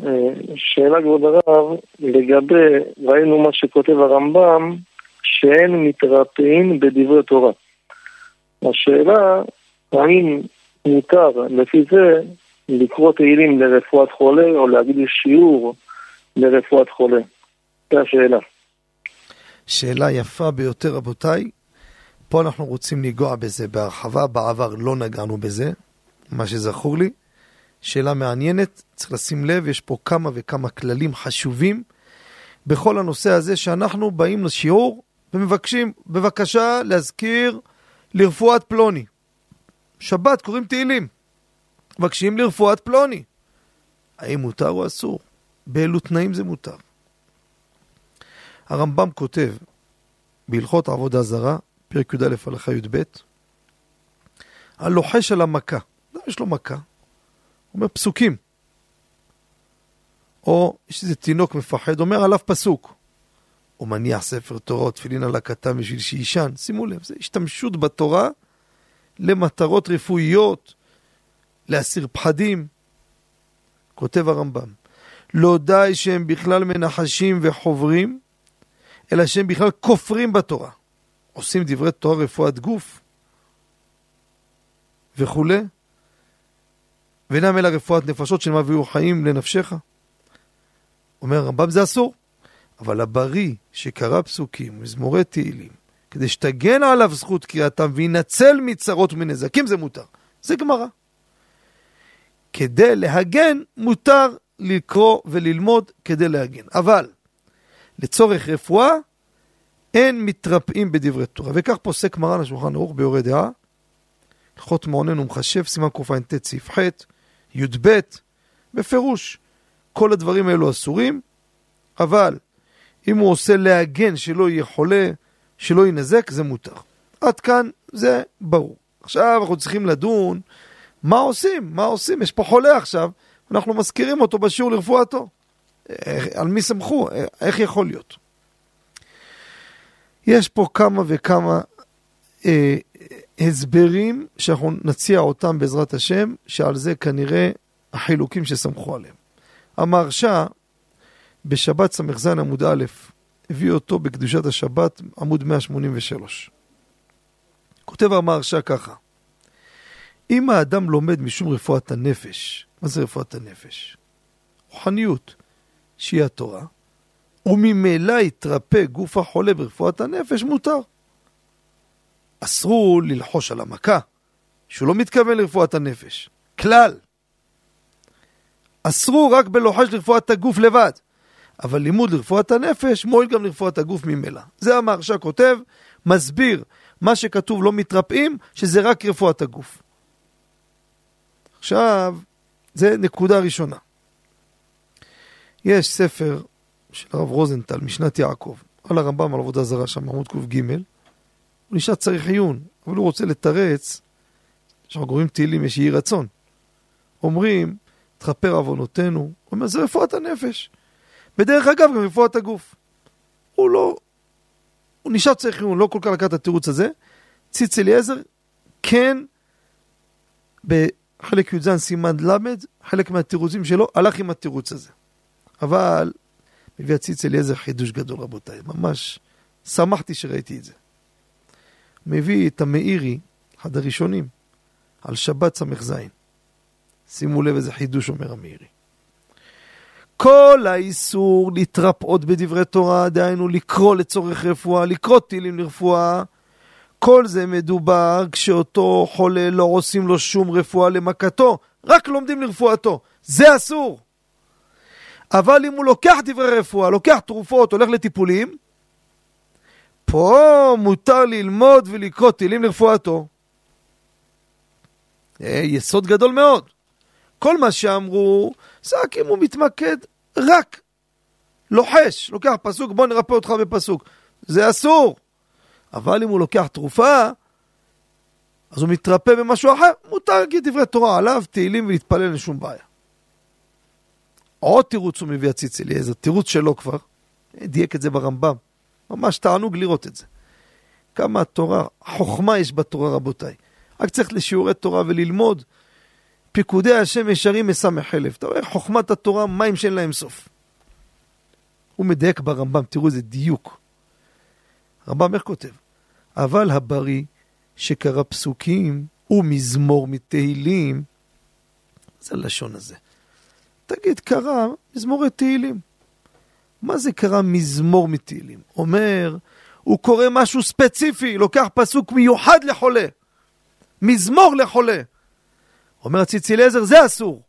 Speaker 3: אה, שאלה, כבוד הרב, לגבי, ראינו מה שכותב הרמב"ם, שאין מתרפאים בדברי תורה. השאלה, האם מותר לפי זה לקרוא תהילים לרפואת חולה או להגיד שיעור לרפואת חולה? זו השאלה.
Speaker 1: שאלה יפה ביותר, רבותיי. פה אנחנו רוצים לנגוע בזה בהרחבה, בעבר לא נגענו בזה, מה שזכור לי. שאלה מעניינת, צריך לשים לב, יש פה כמה וכמה כללים חשובים בכל הנושא הזה שאנחנו באים לשיעור ומבקשים, בבקשה להזכיר לרפואת פלוני. שבת קוראים תהילים, מבקשים לרפואת פלוני. האם מותר או אסור? באילו תנאים זה מותר? הרמב"ם כותב בהלכות עבודה זרה, פרק י"א הלכה י"ב, הלוחש על המכה, יש לו מכה, הוא אומר פסוקים. או יש איזה תינוק מפחד, אומר עליו פסוק. או מניח ספר תורה, תפילין על הקטן בשביל שיישן. שימו לב, זה השתמשות בתורה למטרות רפואיות, להסיר פחדים. כותב הרמב"ם, לא די שהם בכלל מנחשים וחוברים, אלא שהם בכלל כופרים בתורה. עושים דברי תורה רפואת גוף וכולי, ואינם אלא רפואת נפשות של ויהיו חיים לנפשך. אומר הרמב"ם זה אסור, אבל הבריא שקרא פסוקים, מזמורי תהילים, כדי שתגן עליו זכות קריאתם וינצל מצרות ומנזקים זה מותר. זה גמרא. כדי להגן מותר לקרוא וללמוד כדי להגן. אבל לצורך רפואה אין מתרפאים בדברי תורה. וכך פוסק מרן השולחן ערוך ביורה דעה, הלכות מעונן ומחשב, סימן קע"ט סעיף ח', י"ב, בפירוש. כל הדברים האלו אסורים, אבל אם הוא עושה להגן שלא יהיה חולה, שלא יינזק, זה מותר. עד כאן זה ברור. עכשיו אנחנו צריכים לדון מה עושים, מה עושים, יש פה חולה עכשיו, אנחנו מזכירים אותו בשיעור לרפואתו. איך, על מי סמכו? איך יכול להיות? יש פה כמה וכמה אה, הסברים שאנחנו נציע אותם בעזרת השם, שעל זה כנראה החילוקים שסמכו עליהם. המהרש"א בשבת ס"ז עמוד א', הביא אותו בקדושת השבת עמוד 183. כותב המהרש"א ככה: אם האדם לומד משום רפואת הנפש, מה זה רפואת הנפש? רוחניות, שהיא התורה, וממילא יתרפא גוף החולה ברפואת הנפש, מותר. אסרו ללחוש על המכה, שהוא לא מתכוון לרפואת הנפש. כלל. אסרו רק בלוחש לרפואת הגוף לבד. אבל לימוד לרפואת הנפש מועיל גם לרפואת הגוף ממילא. זה המהרש"א כותב, מסביר מה שכתוב לא מתרפאים, שזה רק רפואת הגוף. עכשיו, זה נקודה ראשונה. יש ספר של הרב רוזנטל, משנת יעקב, על הרמב"ם על עבודה זרה שם, עמוד ק"ג, הוא נשאר צריך עיון, אבל הוא רוצה לתרץ, כשאנחנו קוראים תהילים יש יהי רצון. אומרים, תכפר עוונותינו, הוא אומר, זה רפואת הנפש. בדרך אגב, גם רפואת הגוף. הוא לא, הוא נשאר צריך עיון, לא כל כך לקח את התירוץ הזה. ציץ אליעזר, כן, בחלק י"ז סימן ל', חלק מהתירוצים שלו הלך עם התירוץ הזה. אבל מביא הציץ אליעזר חידוש גדול רבותיי, ממש שמחתי שראיתי את זה. מביא את המאירי, אחד הראשונים, על שבת ס"ז. שימו לב איזה חידוש אומר המאירי. כל האיסור להתרפאות בדברי תורה, דהיינו לקרוא לצורך רפואה, לקרוא טילים לרפואה, כל זה מדובר כשאותו חולה לא עושים לו שום רפואה למכתו, רק לומדים לרפואתו. זה אסור. אבל אם הוא לוקח דברי רפואה, לוקח תרופות, הולך לטיפולים, פה מותר ללמוד ולקרוא טילים לרפואתו. אה, יסוד גדול מאוד. כל מה שאמרו, רק אם הוא מתמקד רק לוחש, לוקח פסוק, בוא נרפא אותך בפסוק. זה אסור. אבל אם הוא לוקח תרופה, אז הוא מתרפא במשהו אחר, מותר להגיד דברי תורה עליו, תהילים ולהתפלל, אין שום בעיה. עוד תירוץ הוא מביא הציץ אליעזר, תירוץ שלו כבר, דייק את זה ברמב"ם. ממש תענוג לראות את זה. כמה התורה, חוכמה יש בתורה רבותיי. רק צריך לשיעורי תורה וללמוד. פיקודי השם ישרים מסמך אלף. אתה רואה, חוכמת התורה, מים שאין להם סוף. הוא מדייק ברמב"ם, תראו איזה דיוק. הרמב"ם איך כותב? אבל הבריא שקרא פסוקים ומזמור מתהילים, זה הלשון הזה. תגיד, קרא מזמורי תהילים. מה זה קרא מזמור מתהילים? אומר, הוא קורא משהו ספציפי, לוקח פסוק מיוחד לחולה. מזמור לחולה. אומר הציצי אליעזר, זה אסור.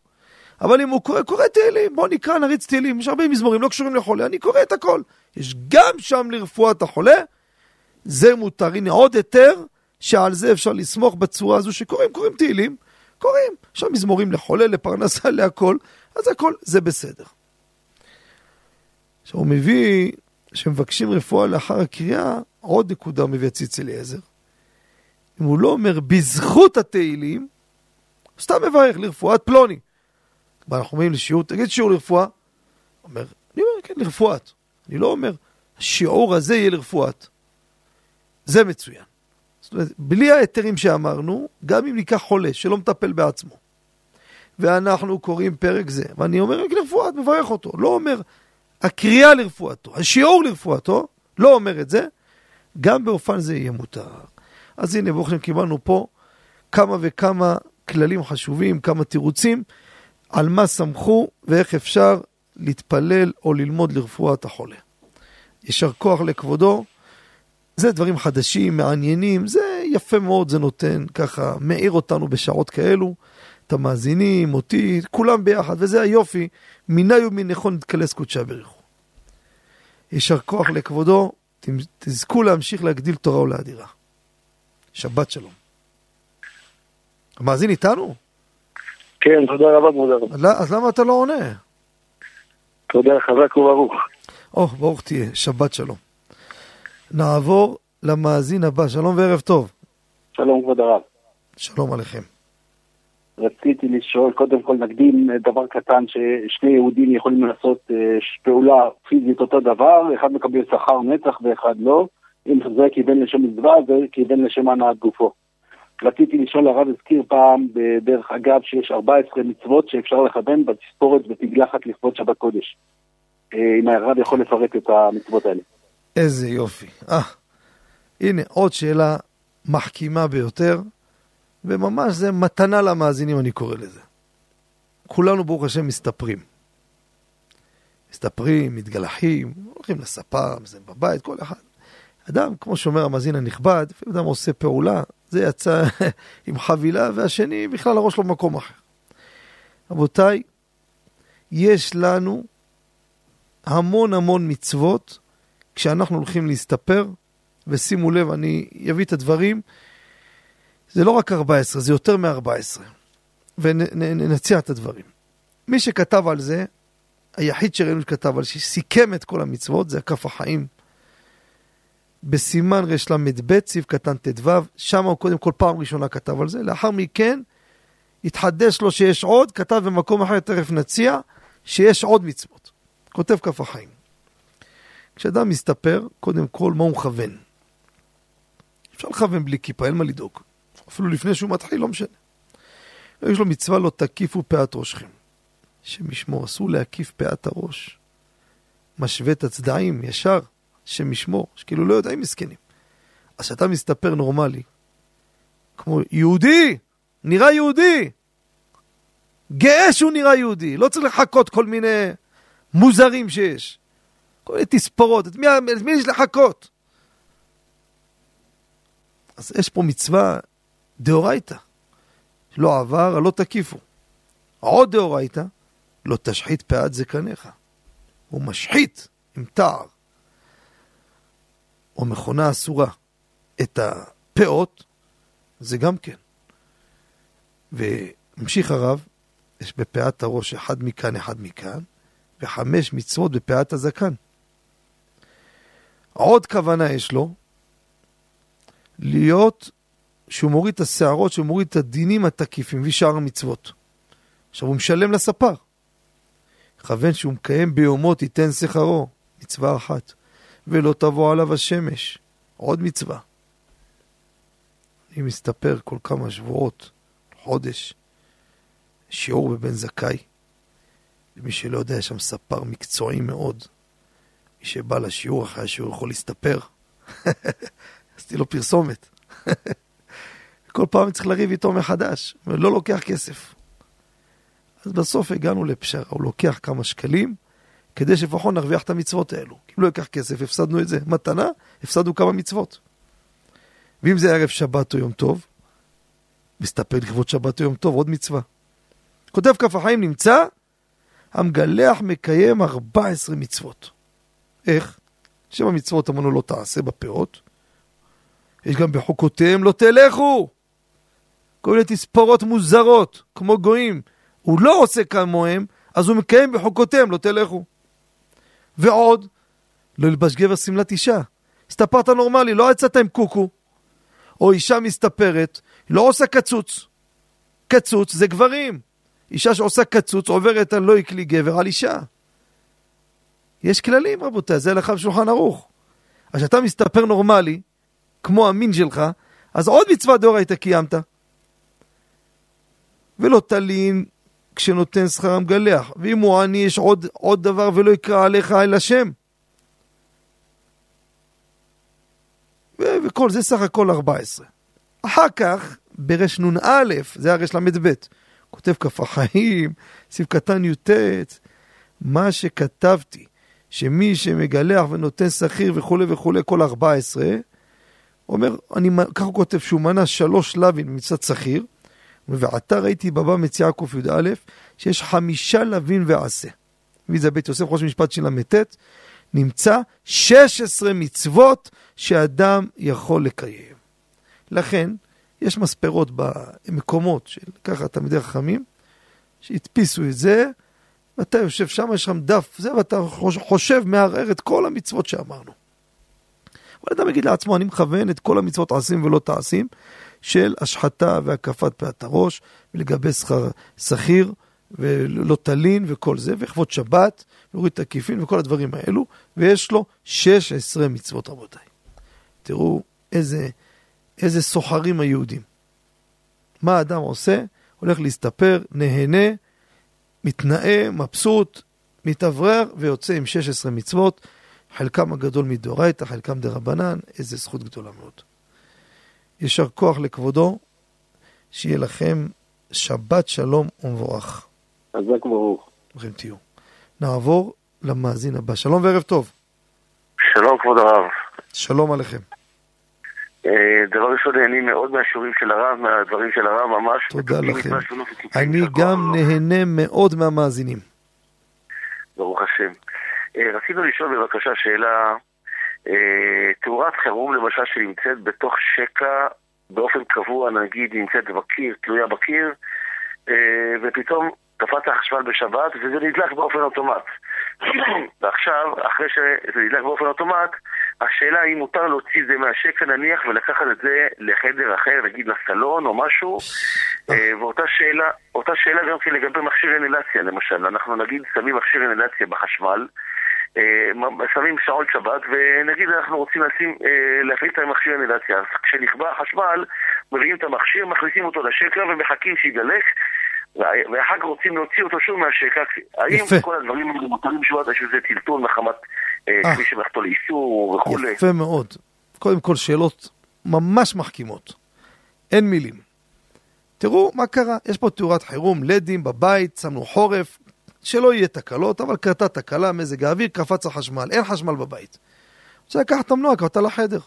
Speaker 1: אבל אם הוא קורא, קורא תהילים, בוא נקרא, נריץ תהילים, יש הרבה מזמורים, לא קשורים לחולה, אני קורא את הכל. יש גם שם לרפואת החולה, זה מותר. הנה עוד היתר, שעל זה אפשר לסמוך בצורה הזו שקוראים, קוראים תהילים, קוראים. שם מזמורים לחולה, לפרנסה, להכל, אז הכל זה בסדר. עכשיו הוא מביא, שמבקשים רפואה לאחר הקריאה, עוד נקודה מביא הציץ אליעזר. אם הוא לא אומר בזכות התהילים, הוא סתם מברך לרפואת פלוני. אנחנו אומרים לשיעור, תגיד שיעור לרפואה. אומר, אני אומר, כן, לרפואת. אני לא אומר, השיעור הזה יהיה לרפואת. זה מצוין. זאת אומרת, בלי ההיתרים שאמרנו, גם אם ניקח חולה שלא מטפל בעצמו, ואנחנו קוראים פרק זה, ואני אומר רק לרפואת, מברך אותו. לא אומר, הקריאה לרפואתו, השיעור לרפואתו, לא אומר את זה, גם באופן זה יהיה מותר. אז הנה, ברוך השם, קיבלנו פה כמה וכמה כללים חשובים, כמה תירוצים, על מה סמכו ואיך אפשר להתפלל או ללמוד לרפואת החולה. יישר כוח לכבודו. זה דברים חדשים, מעניינים, זה יפה מאוד, זה נותן ככה, מאיר אותנו בשעות כאלו, את המאזינים, אותי, כולם ביחד, וזה היופי, מיני ומנכון נתקלס קודשה בריחו. יישר כוח לכבודו, תזכו להמשיך להגדיל תורה ולאדירה. שבת שלום. המאזין איתנו?
Speaker 3: כן, תודה רבה, כבוד הרב.
Speaker 1: אז למה אתה לא עונה?
Speaker 3: תודה, חזק וברוך.
Speaker 1: או, ברוך תהיה, שבת שלום. נעבור למאזין הבא, שלום וערב טוב.
Speaker 3: שלום, כבוד הרב.
Speaker 1: שלום עליכם.
Speaker 3: רציתי לשאול, קודם כל נקדים דבר קטן, ששני יהודים יכולים לעשות אה, פעולה פיזית אותו דבר, אחד מקבל שכר נצח ואחד לא, אם זה כיוון לשם מצווה, זה כיוון לשם הנעת גופו. רציתי לשאול, הרב הזכיר פעם, בדרך אגב, שיש 14 מצוות שאפשר לכוון בתספורת ותגלחת לכבוד שבת קודש. אה, אם הרב יכול לפרט את המצוות האלה.
Speaker 1: איזה יופי. אה, הנה עוד שאלה מחכימה ביותר, וממש זה מתנה למאזינים, אני קורא לזה. כולנו, ברוך השם, מסתפרים. מסתפרים, מתגלחים, הולכים לספה, זה בבית, כל אחד. אדם, כמו שאומר המאזין הנכבד, לפעמים אדם עושה פעולה, זה יצא עם חבילה, והשני בכלל הראש לו במקום אחר. רבותיי, יש לנו המון המון מצוות כשאנחנו הולכים להסתפר, ושימו לב, אני אביא את הדברים, זה לא רק 14, זה יותר מ-14, ונציע את הדברים. מי שכתב על זה, היחיד שראינו שכתב על שסיכם את כל המצוות, זה הכף החיים. בסימן רל"ב, סעיף קטן ט"ו, שם הוא קודם כל פעם ראשונה כתב על זה, לאחר מכן התחדש לו שיש עוד, כתב במקום אחר, תכף נציע, שיש עוד מצוות. כותב כף החיים. כשאדם מסתפר, קודם כל, מה הוא מכוון? אפשר לכוון בלי כיפה, אין מה לדאוג. אפילו לפני שהוא מתחיל, לא משנה. יש לו מצווה לא תקיפו פאת ראשכם. השם ישמור, אסור להקיף פאת הראש. משווה את הצדעים ישר, השם ישמור, שכאילו לא יודעים מסכנים. אז כשאתה מסתפר נורמלי, כמו יהודי, נראה יהודי, גאה שהוא נראה יהודי, לא צריך לחכות כל מיני מוזרים שיש. כל מיני תספורות, את מי, את מי יש לחכות? אז יש פה מצווה דאורייתא. לא עבר, לא תקיפו. עוד דאורייתא, לא תשחית פאת זקניך. הוא משחית עם תער, או מכונה אסורה, את הפאות, זה גם כן. וממשיך הרב, יש בפאת הראש אחד מכאן, אחד מכאן, וחמש מצוות בפאת הזקן. עוד כוונה יש לו, להיות שהוא מוריד את השערות, שהוא מוריד את הדינים התקיפים ושאר המצוות. עכשיו הוא משלם לספר. כוון שהוא מקיים ביומות ייתן שכרו, מצווה אחת. ולא תבוא עליו השמש, עוד מצווה. אני מסתפר כל כמה שבועות, חודש, שיעור בבן זכאי. למי שלא יודע, שם ספר מקצועי מאוד. מי שבא לשיעור אחרי השיעור יכול להסתפר. עשיתי לו פרסומת. כל פעם צריך לריב איתו מחדש, ולא לוקח כסף. אז בסוף הגענו לפשרה, הוא לוקח כמה שקלים, כדי שלפחות נרוויח את המצוות האלו. אם לא ייקח כסף, הפסדנו את זה. מתנה, הפסדנו כמה מצוות. ואם זה ערב שבת או יום טוב, מסתפר לכבוד שבת או יום טוב, עוד מצווה. כותב כף החיים נמצא, המגלח מקיים 14 מצוות. איך? שם המצוות אמרנו לא תעשה בפאות. יש גם בחוקותיהם לא תלכו. כל מיני תספורות מוזרות, כמו גויים. הוא לא עושה כמוהם, אז הוא מקיים בחוקותיהם לא תלכו. ועוד, לא ילבש גבר שמלת אישה. הסתפרת נורמלי, לא יצאת עם קוקו. או אישה מסתפרת, לא עושה קצוץ. קצוץ זה גברים. אישה שעושה קצוץ עוברת על לא יקלי גבר על אישה. יש כללים רבותיי, זה הלכה בשולחן ערוך. אז כשאתה מסתפר נורמלי, כמו המין שלך, אז עוד מצווה דאורייתא קיימת. ולא תלין כשנותן שכר המגלח, ואם הוא עני יש עוד, עוד דבר ולא יקרא עליך אל השם. ו- וכל זה סך הכל 14. אחר כך, ברש נ"א, זה הרש ל"ב, כותב כף החיים, סעיף קטן י"ט, מה שכתבתי, שמי שמגלח ונותן שכיר וכולי וכולי, כל 14, אומר, אני, ככה הוא כותב שהוא מנה שלוש לוין במצוות שכיר, ועתה ראיתי בבא מציאה קי"א, שיש חמישה לוין ועשה. מביא זה בית יוסף, ראש משפט של ל"ט, נמצא 16 מצוות שאדם יכול לקיים. לכן, יש מספרות במקומות של ככה תלמידי חכמים, שהדפיסו את זה, ואתה יושב שם, יש שם דף, זה, ואתה חושב, מערער את כל המצוות שאמרנו. אבל אדם יגיד לעצמו, אני מכוון את כל המצוות עשים ולא תעשים, של השחתה והקפת פאת הראש, ולגבי שכר שכיר, ולא תלין וכל זה, וכבוד שבת, להוריד הכיפין וכל הדברים האלו, ויש לו 16 מצוות רבותיי. תראו איזה, איזה סוחרים היהודים. מה האדם עושה? הולך להסתפר, נהנה, מתנאה, מבסוט, מתאוורר ויוצא עם 16 מצוות, חלקם הגדול מדאורייתא, חלקם דרבנן, איזה זכות גדולה מאוד. יישר כוח לכבודו, שיהיה לכם שבת שלום ומבורך.
Speaker 3: חזק ברוך.
Speaker 1: ברוכים תהיו. נעבור למאזין הבא. שלום וערב טוב.
Speaker 9: שלום כבוד הרב.
Speaker 1: שלום עליכם.
Speaker 9: אה, דבר ראשון, נהנים מאוד מהשיעורים של הרב, מהדברים של הרב, ממש.
Speaker 1: תודה לכם.
Speaker 9: תצא
Speaker 1: אני גם. נהנה מאוד מהמאזינים.
Speaker 9: ברוך השם. אה, רצינו לשאול בבקשה שאלה, תאורת חירום למשל שנמצאת בתוך שקע באופן קבוע, נגיד נמצאת בקיר, תלויה בקיר, אה, ופתאום קפץ החשמל בשבת וזה נדלק באופן אוטומט. ועכשיו, אחרי שזה נדלק באופן אוטומט, השאלה האם מותר להוציא את זה מהשקע נניח ולקחת את זה לחדר אחר, נגיד לסלון או משהו, אה, ואותה שאלה, אותה שאלה גם כן לגבי מכשיר אינלציה למשל, אנחנו נגיד שמים מכשיר אינלציה בחשמל, אה, שמים שעון שבת, ונגיד אנחנו רוצים לשים, אה, להפעיל את המכשיר אינלציה, אז כשנכבה החשמל, מביאים את המכשיר, מכניסים אותו לשקע ומחכים שידלק, ואחר כך רוצים להוציא אותו שוב מהשקע, האם. כל הדברים האלה מותרים שבועת, יש בזה טלטול מחמת אה,
Speaker 1: אה.
Speaker 9: כפי שמחתו לאיסור וכולי.
Speaker 1: יפה מאוד. קודם כל, שאלות ממש מחכימות. אין מילים. תראו מה קרה, יש פה תאורת חירום, לדים בבית, שמנו חורף, שלא יהיה תקלות, אבל קרתה תקלה, מזג האוויר, קפץ החשמל, אין חשמל בבית. רוצה לקחת את המנוע, קראת לחדר.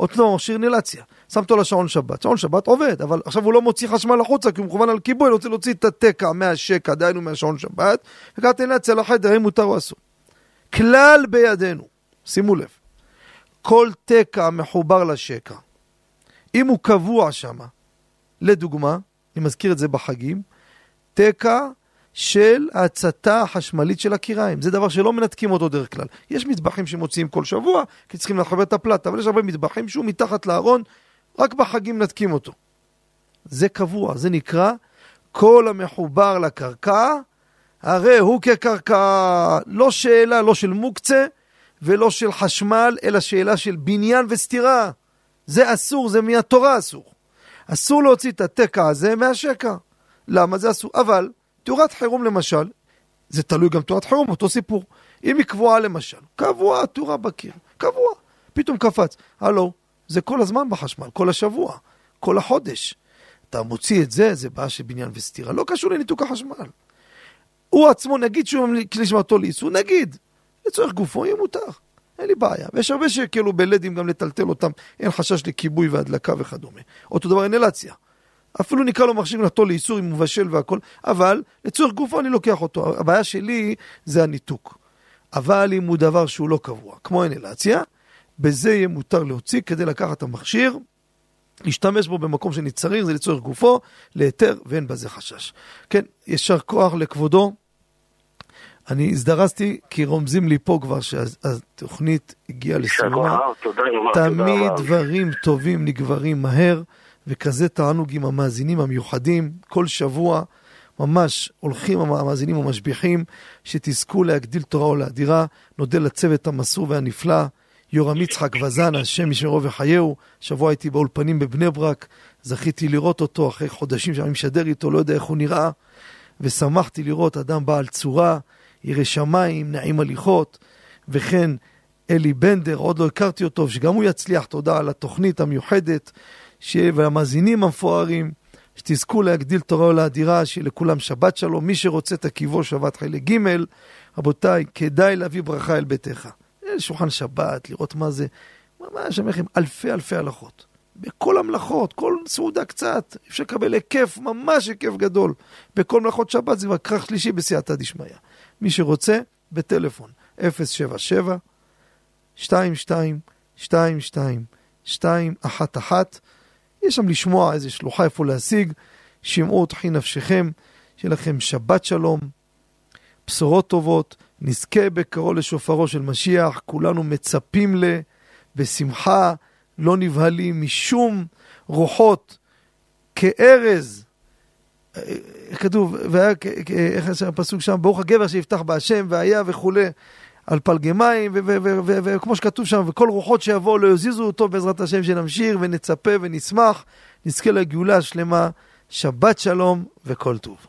Speaker 1: אותו מכשיר נילציה, שם אותו לשעון שבת, שעון שבת עובד, אבל עכשיו הוא לא מוציא חשמל החוצה כי הוא מכוון על כיבוי, רוצה להוציא את התקע מהשקע, דהיינו מהשעון שבת, וקראת נילציה לחדר, האם מותר או אסור. כלל בידינו, שימו לב, כל תקע מחובר לשקע, אם הוא קבוע שם, לדוגמה, אני מזכיר את זה בחגים, תקע של ההצתה החשמלית של הקיריים. זה דבר שלא מנתקים אותו דרך כלל. יש מטבחים שמוציאים כל שבוע, כי צריכים לחבר את הפלטה, אבל יש הרבה מטבחים שהוא מתחת לארון, רק בחגים מנתקים אותו. זה קבוע, זה נקרא כל המחובר לקרקע, הרי הוא כקרקע, לא שאלה, לא של מוקצה ולא של חשמל, אלא שאלה של בניין וסתירה. זה אסור, זה מהתורה אסור. אסור להוציא את התקע הזה מהשקע. למה זה אסור? אבל תאורת חירום למשל, זה תלוי גם תאורת חירום, אותו סיפור. אם היא קבועה למשל, קבועה תאורה בקיר, קבוע, פתאום קפץ. הלו, זה כל הזמן בחשמל, כל השבוע, כל החודש. אתה מוציא את זה, זה בעיה של בניין וסתירה, לא קשור לניתוק החשמל. הוא עצמו, נגיד שהוא כלי שמתו לאיסור, נגיד, לצורך גופו יהיה מותר, אין לי בעיה. ויש הרבה שכאילו בלדים גם לטלטל אותם, אין חשש לכיבוי והדלקה וכדומה. אותו דבר אינלציה. אפילו נקרא לו מכשיר נתו לאיסור אם הוא מבשל והכל, אבל לצורך גופו אני לוקח אותו. הבעיה שלי זה הניתוק. אבל אם הוא דבר שהוא לא קבוע, כמו אינלציה, בזה יהיה מותר להוציא כדי לקחת את המכשיר, להשתמש בו במקום שאני צריך, זה לצורך גופו, להיתר, ואין בזה חשש. כן, יישר כוח לכבודו. אני הזדרזתי כי רומזים לי פה כבר שהתוכנית הגיעה לסיומה. תמיד. דברים טובים נגברים מהר, וכזה תענוג עם המאזינים המיוחדים. כל שבוע ממש הולכים המאזינים המשביחים, שתזכו להגדיל תורה ולאדירה. נודה לצוות המסור והנפלא, יורם יצחק וזן, השם ישמרו וחייהו. שבוע הייתי באולפנים בבני ברק, זכיתי לראות אותו אחרי חודשים שאני משדר איתו, לא יודע איך הוא נראה, ושמחתי לראות אדם בעל צורה, ירא שמיים, נעים הליכות, וכן אלי בנדר, עוד לא הכרתי אותו, שגם הוא יצליח, תודה על התוכנית המיוחדת, ש... והמאזינים המפוארים, שתזכו להגדיל תורה ולאדירה, שיהיה לכולם שבת שלום, מי שרוצה את עקיבו שבת חלק ג', רבותיי, כדאי להביא ברכה אל ביתך. אל שולחן שבת, לראות מה זה, ממש, אני אומר לכם, אלפי אלפי הלכות. בכל המלאכות, כל סעודה קצת, אפשר לקבל היקף, ממש היקף גדול. בכל מלאכות שבת זה כבר כרך שלישי בסייעתא דשמיא. מי שרוצה, בטלפון 077 22 22 211 יש שם לשמוע איזה שלוחה איפה להשיג, שמעו אותכי נפשכם, שיהיה לכם שבת שלום, בשורות טובות, נזכה בקרוב לשופרו של משיח, כולנו מצפים ל... בשמחה, לא נבהלים משום רוחות כארז. אה, כתוב, והיה, איך הפסוק שם, ברוך הגבר שיפתח בהשם, והיה וכולי, על פלגי מים, וכמו שכתוב שם, וכל רוחות שיבואו לא יזיזו אותו בעזרת השם, שנמשיך ונצפה ונשמח, נזכה לגאולה השלמה, שבת שלום וכל טוב.